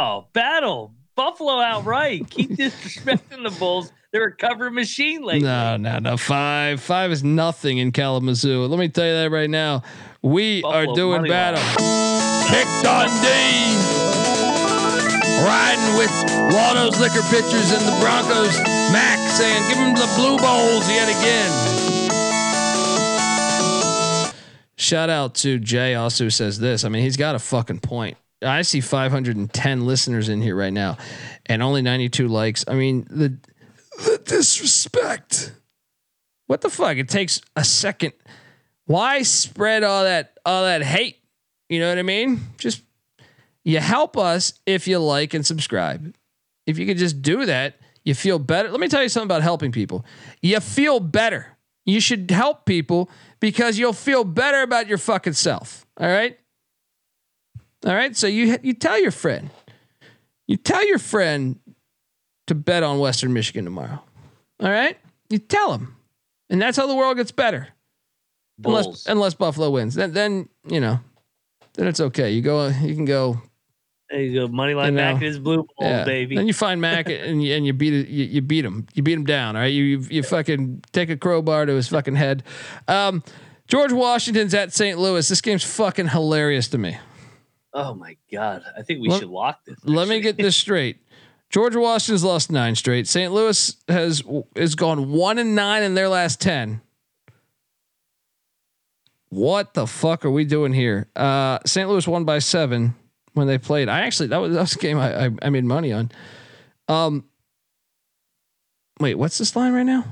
Oh, battle. Buffalo outright. Keep disrespecting the Bulls. They're a cover machine lately. No, no, no. Five, five is nothing in Kalamazoo. Let me tell you that right now. We Buffalo are doing battle. Pick Dundee. Riding with Waldo's liquor pitchers and the Broncos. Mac saying, "Give him the blue bowls yet again." Shout out to Jay. Also says this. I mean, he's got a fucking point. I see 510 listeners in here right now, and only 92 likes. I mean, the the disrespect. What the fuck? It takes a second. Why spread all that all that hate? You know what I mean? Just you help us if you like and subscribe. If you could just do that, you feel better. Let me tell you something about helping people. You feel better. You should help people because you'll feel better about your fucking self. All right? All right? So you you tell your friend. You tell your friend to bet on Western Michigan tomorrow. All right? You tell them. And that's how the world gets better. Bulls. Unless unless Buffalo wins. Then then, you know, then it's okay. You go you can go there you go. Money line You know, back is blue Bulls, yeah. baby. Then you find Mac and you, and you beat it. You, you beat him. You beat him down. All right. You, you you fucking take a crowbar to his fucking head. Um, George Washington's at St. Louis. This game's fucking hilarious to me. Oh my god. I think we Let- should lock this. Let me get this straight. George Washington's lost nine straight. St. Louis has is gone one and nine in their last ten. What the fuck are we doing here? Uh, St. Louis won by seven when they played. I actually that was that was a game I, I I made money on. Um, wait, what's this line right now?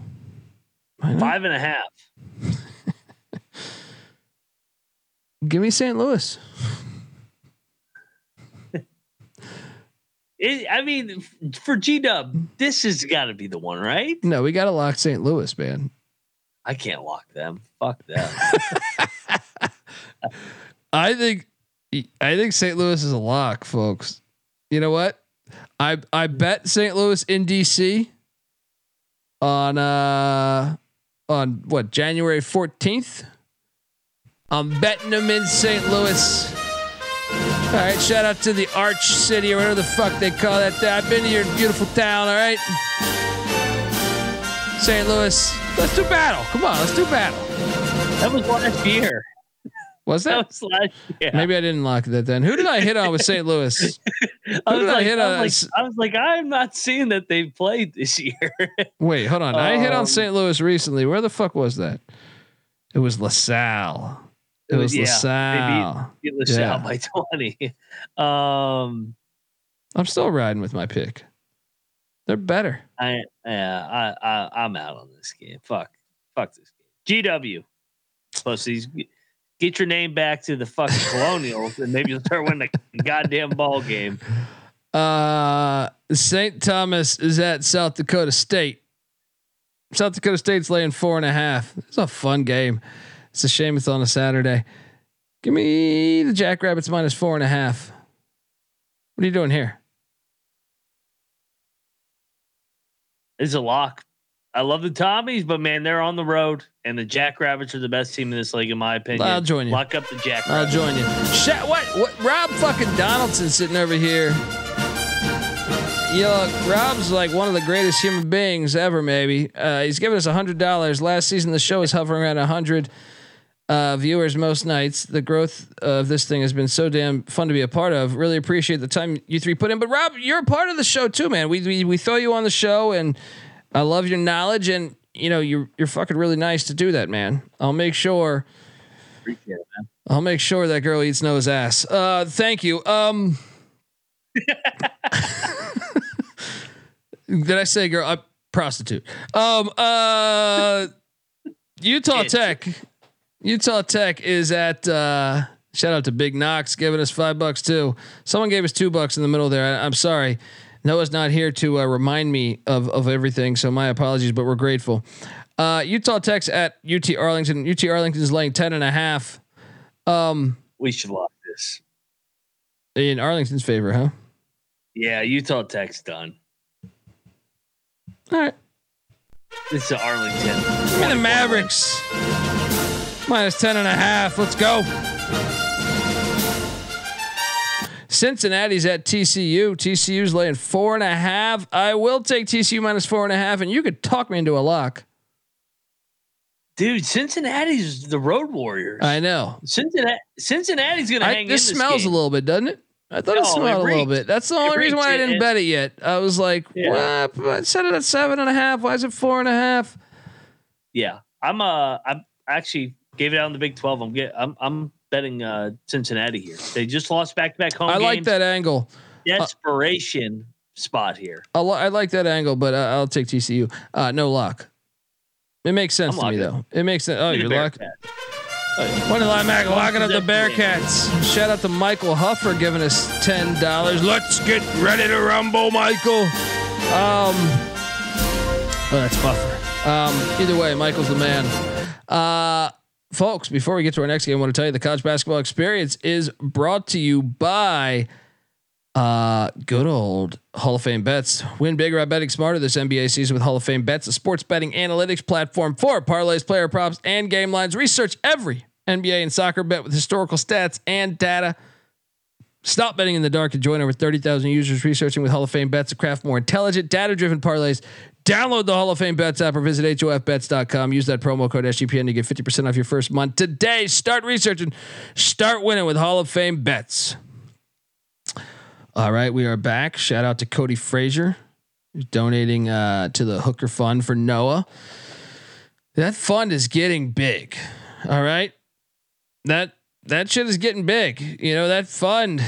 Five and a half. *laughs* Give me St. Louis. It, I mean, for G Dub, this has got to be the one, right? No, we got to lock St. Louis, man. I can't lock them. Fuck them. *laughs* I think I think St. Louis is a lock, folks. You know what? I I bet St. Louis in DC on uh on what January 14th. I'm betting them in St. Louis. All right, shout out to the Arch City or whatever the fuck they call that. I've been to your beautiful town, all right? St. Louis. Let's do battle. Come on, let's do battle. that was last year. Was that? That was last year. Maybe I didn't lock that then. Who did I hit on with St. Louis? I was, I like, hit I, on? was like, I was like, I'm not seeing that they played this year. *laughs* Wait, hold on. I hit on Um, St. Louis recently. Where the fuck was that? It was LaSalle. It was Yeah, LaSalle. Get LaSalle Yeah. by *laughs* 20. Um, I'm still riding with my pick. They're better. I yeah, I, I I'm out on this game. Fuck, fuck this game. GW, pussies, get your name back to the fucking *laughs* Colonials, and maybe you'll start winning a goddamn ball game. Uh, St. Thomas is at South Dakota State. South Dakota State's laying four and a half. It's a fun game. It's a shame it's on a Saturday. Give me the Jackrabbits minus four and a half. What are you doing here? is a lock. I love the Tommies, but man, they're on the road, and the Jackrabbits are the best team in this league, in my opinion. I'll join you. Lock up the Jackrabbits. I'll join you. Sha- what? What? Rob fucking Donaldson sitting over here. You know, Rob's like one of the greatest human beings ever. Maybe uh, he's given us a hundred dollars. Last season, the show was hovering around a hundred uh, viewers most nights. The growth of this thing has been so damn fun to be a part of. Really appreciate the time you three put in. But Rob, you're a part of the show too, man. We we, we throw you on the show, and I love your knowledge, and you know you're you're fucking really nice to do that, man. I'll make sure. Appreciate it, man. I'll make sure that girl eats Noah's ass. Uh, thank you. Um, *laughs* did I say girl? Uh, prostitute. Um, uh, Utah Tech. Utah Tech is at. Uh, shout out to Big Knox giving us five bucks too. Someone gave us two bucks in the middle there. I, I'm sorry. Noah's not here to uh, remind me of of everything, so my apologies. But we're grateful. Uh, Utah Tech's at UT Arlington. UT Arlington is laying ten and a half. Um, We should lock this. in Arlington's favor, huh? Yeah, Utah Tech's done. All right. This is Arlington. Me the Mavericks. Minus 10 and a half. Let's go. Cincinnati's at TCU. TCU's laying four and a half. I will take TCU minus four and a half, and you could talk me into a lock. Dude, Cincinnati's the road warriors. I know. Cincinnati, Cincinnati's gonna I, hang this in smells game. a little bit, doesn't it? I thought it No, it smelled a little bit. That's the It only reason why I didn't It- bet it yet. I was like, Yeah. "What? I set it at seven and a half. Why is it four and a half? Yeah, I'm. Uh, I'm actually gave it out in the Big Twelve. I'm get. I'm. I'm betting uh, Cincinnati here. They just lost back to back home. I like that angle. desperation spot here. I, li- I like that angle, but uh, I'll take TCU. Uh, no lock. It makes sense I'm to me though. It makes sense. Oh, you're locked. Money line Mac locking up the Bearcats. Shout out to Michael Huffer giving us ten dollars. Let's get ready to rumble, Michael. Um, oh, that's Buffer. Um, either way, Michael's the man. Uh, folks, before we get to our next game, I want to tell you the college basketball experience is brought to you by uh, good old Hall of Fame bets. Win bigger by betting smarter this NBA season with Hall of Fame bets, a sports betting analytics platform for parlays, player props, and game lines. Research every NBA and soccer bet with historical stats and data. Stop betting in the dark and join over 30,000 users researching with Hall of Fame bets to craft more intelligent, data driven parlays. Download the Hall of Fame bets app or visit HOFBets.com. Use that promo code SGPN to get 50% off your first month. Today, start researching, start winning with Hall of Fame bets. All right, we are back. Shout out to Cody Frazier, donating uh, to the Hooker Fund for Noah. That fund is getting big. All right, that that shit is getting big. You know that fund.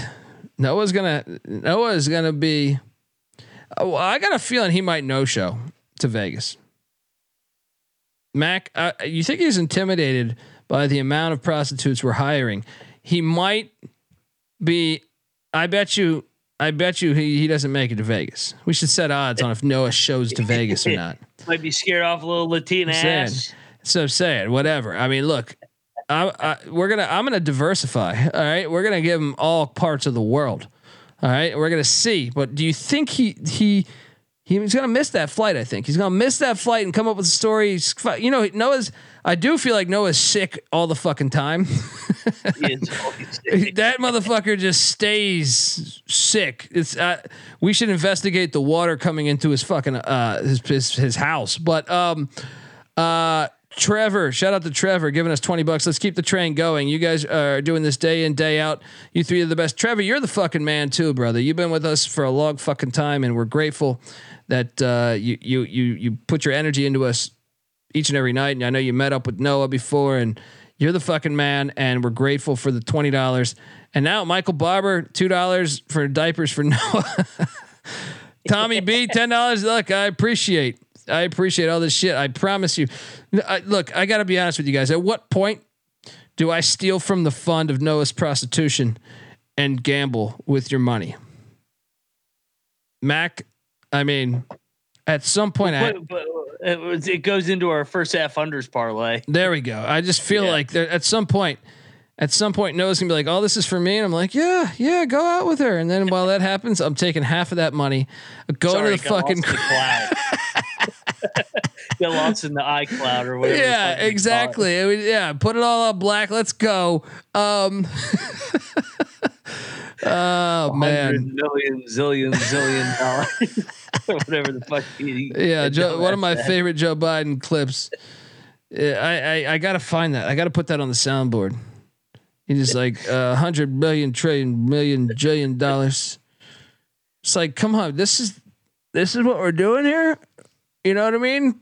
Noah's gonna Noah's gonna be. Oh, I got a feeling he might no show to Vegas. Mac, uh, you think he's intimidated by the amount of prostitutes we're hiring? He might be. I bet you. I bet you he, he doesn't make it to Vegas. We should set odds on if Noah shows to Vegas or not. *laughs* Might be scared off a little Latina saying. ass. So say it, whatever. I mean, look, I, I, we're gonna I'm gonna diversify. All right, we're gonna give him all parts of the world. All right, we're gonna see. But do you think he he he's gonna miss that flight? I think he's gonna miss that flight and come up with a story. You know, Noah's. I do feel like Noah's sick all the fucking time. He is *laughs* that motherfucker just stays sick. It's uh, we should investigate the water coming into his fucking uh his his, his house. But um uh Trevor, shout out to Trevor giving us 20 bucks. Let's keep the train going. You guys are doing this day in, day out. You three are the best. Trevor, you're the fucking man too, brother. You've been with us for a long fucking time and we're grateful that uh you you you you put your energy into us each and every night. And I know you met up with Noah before, and you're the fucking man. And we're grateful for the twenty dollars. And now Michael Barber, two dollars for diapers for *laughs* Noah. Tommy B, ten dollars. Look, I appreciate, I appreciate all this shit. I promise you. I, uh, look, I got to be honest with you guys. At what point do I steal from the fund of Noah's prostitution and gamble with your money, Mac? I mean, at some point, I, But, but uh, it, was- it goes into our first half unders parlay. There we go. I just feel Yeah. like there at some point, at some point, Noah's gonna be like, "Oh, this is for me," and I'm like, "Yeah, yeah, go out with her." And then while that happens, I'm taking half of that money, going Sorry, to the fucking, *laughs* Lost in the cloud. Get lost in the iCloud or whatever. yeah, fuck you call it. exactly. I mean, yeah, put it all on black. Let's go. Um, *laughs* oh man, million, zillion, zillion dollars. *laughs* whatever the fuck. He, yeah. Joe, one of my said. favorite Joe Biden clips. I, I I gotta find that. I gotta put that on the soundboard. He's just like a hundred million trillion million jillion dollars. It's like, come on, this is this is what we're doing here. You know what I mean?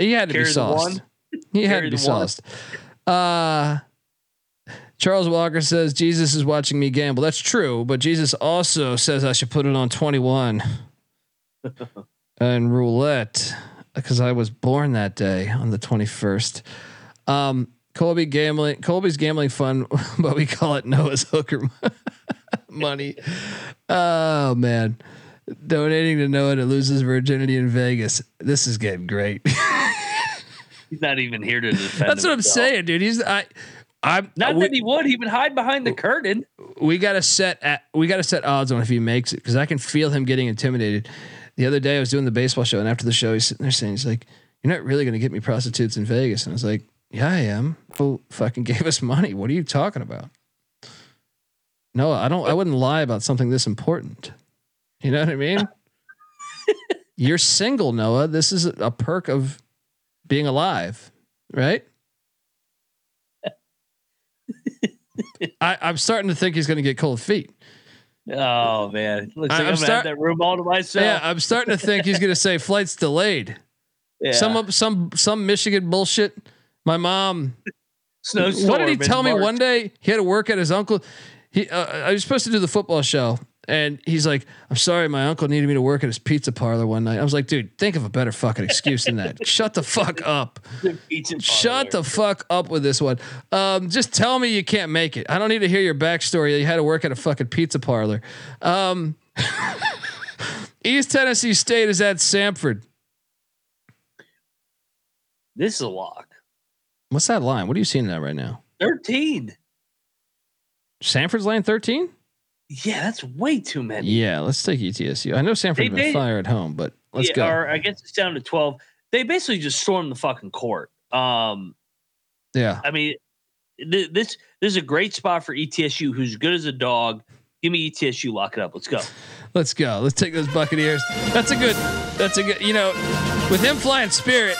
He had to be sauced. He had to be sauced. Uh Charles Walker says Jesus is watching me gamble. That's true, but Jesus also says I should put it on 21 *laughs* and roulette because I was born that day on the 21st. Um, Colby gambling, Colby's gambling fun, *laughs* but we call it Noah's hooker *laughs* money. Oh man, donating to Noah to lose his virginity in Vegas. This is getting great. He's not even here to *laughs* defend. That's what I'm saying, dude. He's I. I'm Not we, that he would. He would hide behind the curtain. we got to set at we got to set odds on if he makes it because I can feel him getting intimidated. The other day I was doing the baseball show and after the show he's sitting there saying he's like, "You're not really going to get me prostitutes in Vegas," and I was like, "Yeah, I am." Who fucking *laughs* gave us money? What are you talking about? No, I don't. I wouldn't lie about something this important. You know what I mean? *laughs* You're single, Noah. This is a perk of being alive, right? *laughs* I, I'm starting to think he's going to get cold feet. Oh man, looks I- I'm I'm, start- have that room all to myself. Yeah, I'm starting to think he's going to say flights delayed. Yeah. Some some some Michigan bullshit. My mom. Snowstorm what did he tell me March. one day? He had to work at his uncle. He uh, I was supposed to do the football show, and he's like, "I'm sorry, my uncle needed me to work at his pizza parlor one night." I was like, "Dude, think of a better fucking excuse than that. *laughs* Shut the fuck up. Pizza Shut the fuck up with this one. Um, just tell me you can't make it. I don't need to hear your backstory. You had to work at a fucking pizza parlor. Um, *laughs* East Tennessee State is at Samford. This is a lock. What's that line? What are you seeing that right now? Thirteen. Samford's laying 13? Yeah, that's way too many. Yeah, let's take ETSU. I know Samford's been fire at home, but let's Yeah, go. Or I guess it's down to twelve. They basically just stormed the fucking court. Um, yeah. I mean, th- this this is a great spot for ETSU, who's good as a dog. Give me ETSU, lock it up. Let's go. *laughs* Let's go. Let's take those Buccaneers. That's a good. That's a good. You know, with him flying Spirit,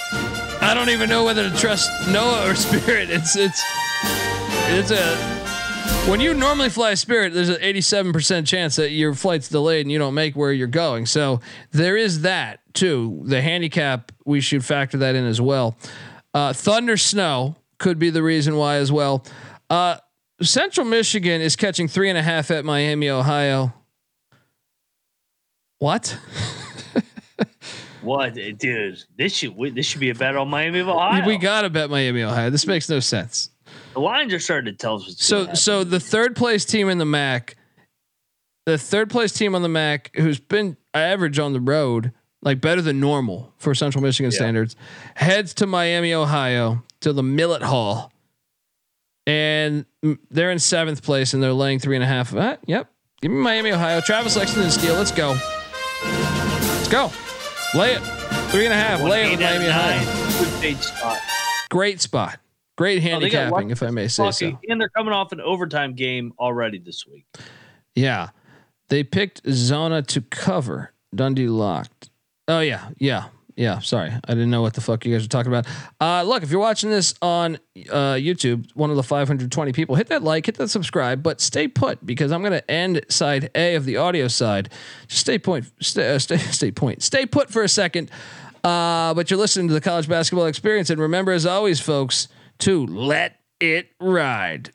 I don't even know whether to trust Noah or *laughs* Spirit. It's it's it's a when you normally fly Spirit, there's an 87% chance that your flight's delayed and you don't make where you're going. So there is that too. The handicap we should factor that in as well. Uh, thunder snow could be the reason why as well. Uh, Central Michigan is catching three and a half at Miami, Ohio. What? What, dude? This should we- this should be a bet on Miami Ohio. We got to bet Miami, Ohio. This makes no sense. The lines are starting to tell us what's So, so the third place team in the MAC, the third place team on the MAC, who's been average on the road, like better than normal for Central Michigan standards, heads to Miami, Ohio, to the Millett Hall, and they're in seventh place and they're laying three and a half. Uh, yep, give me Miami, Ohio. Travis Lexington and Steele. Let's go. Let's go. Lay it. Three and a half. One Lay it with Miami, Ohio. nine. Stage spot. Great spot. Great Oh, handicapping, lucky if I may say Lucky. so. And they're coming off an overtime game already this week. Yeah. They picked Zona to cover. Dundee locked. Oh yeah, yeah, yeah. Sorry, I didn't know what the fuck you guys were talking about. Uh, look, if you're watching this on uh, YouTube, one of the 520 people, hit that like, hit that subscribe, but stay put because I'm gonna end side A of the audio side. Just stay point, stay, uh, stay, *laughs* stay point, stay put for a second. Uh, but you're listening to the college basketball experience, and remember, as always, folks, to let it ride.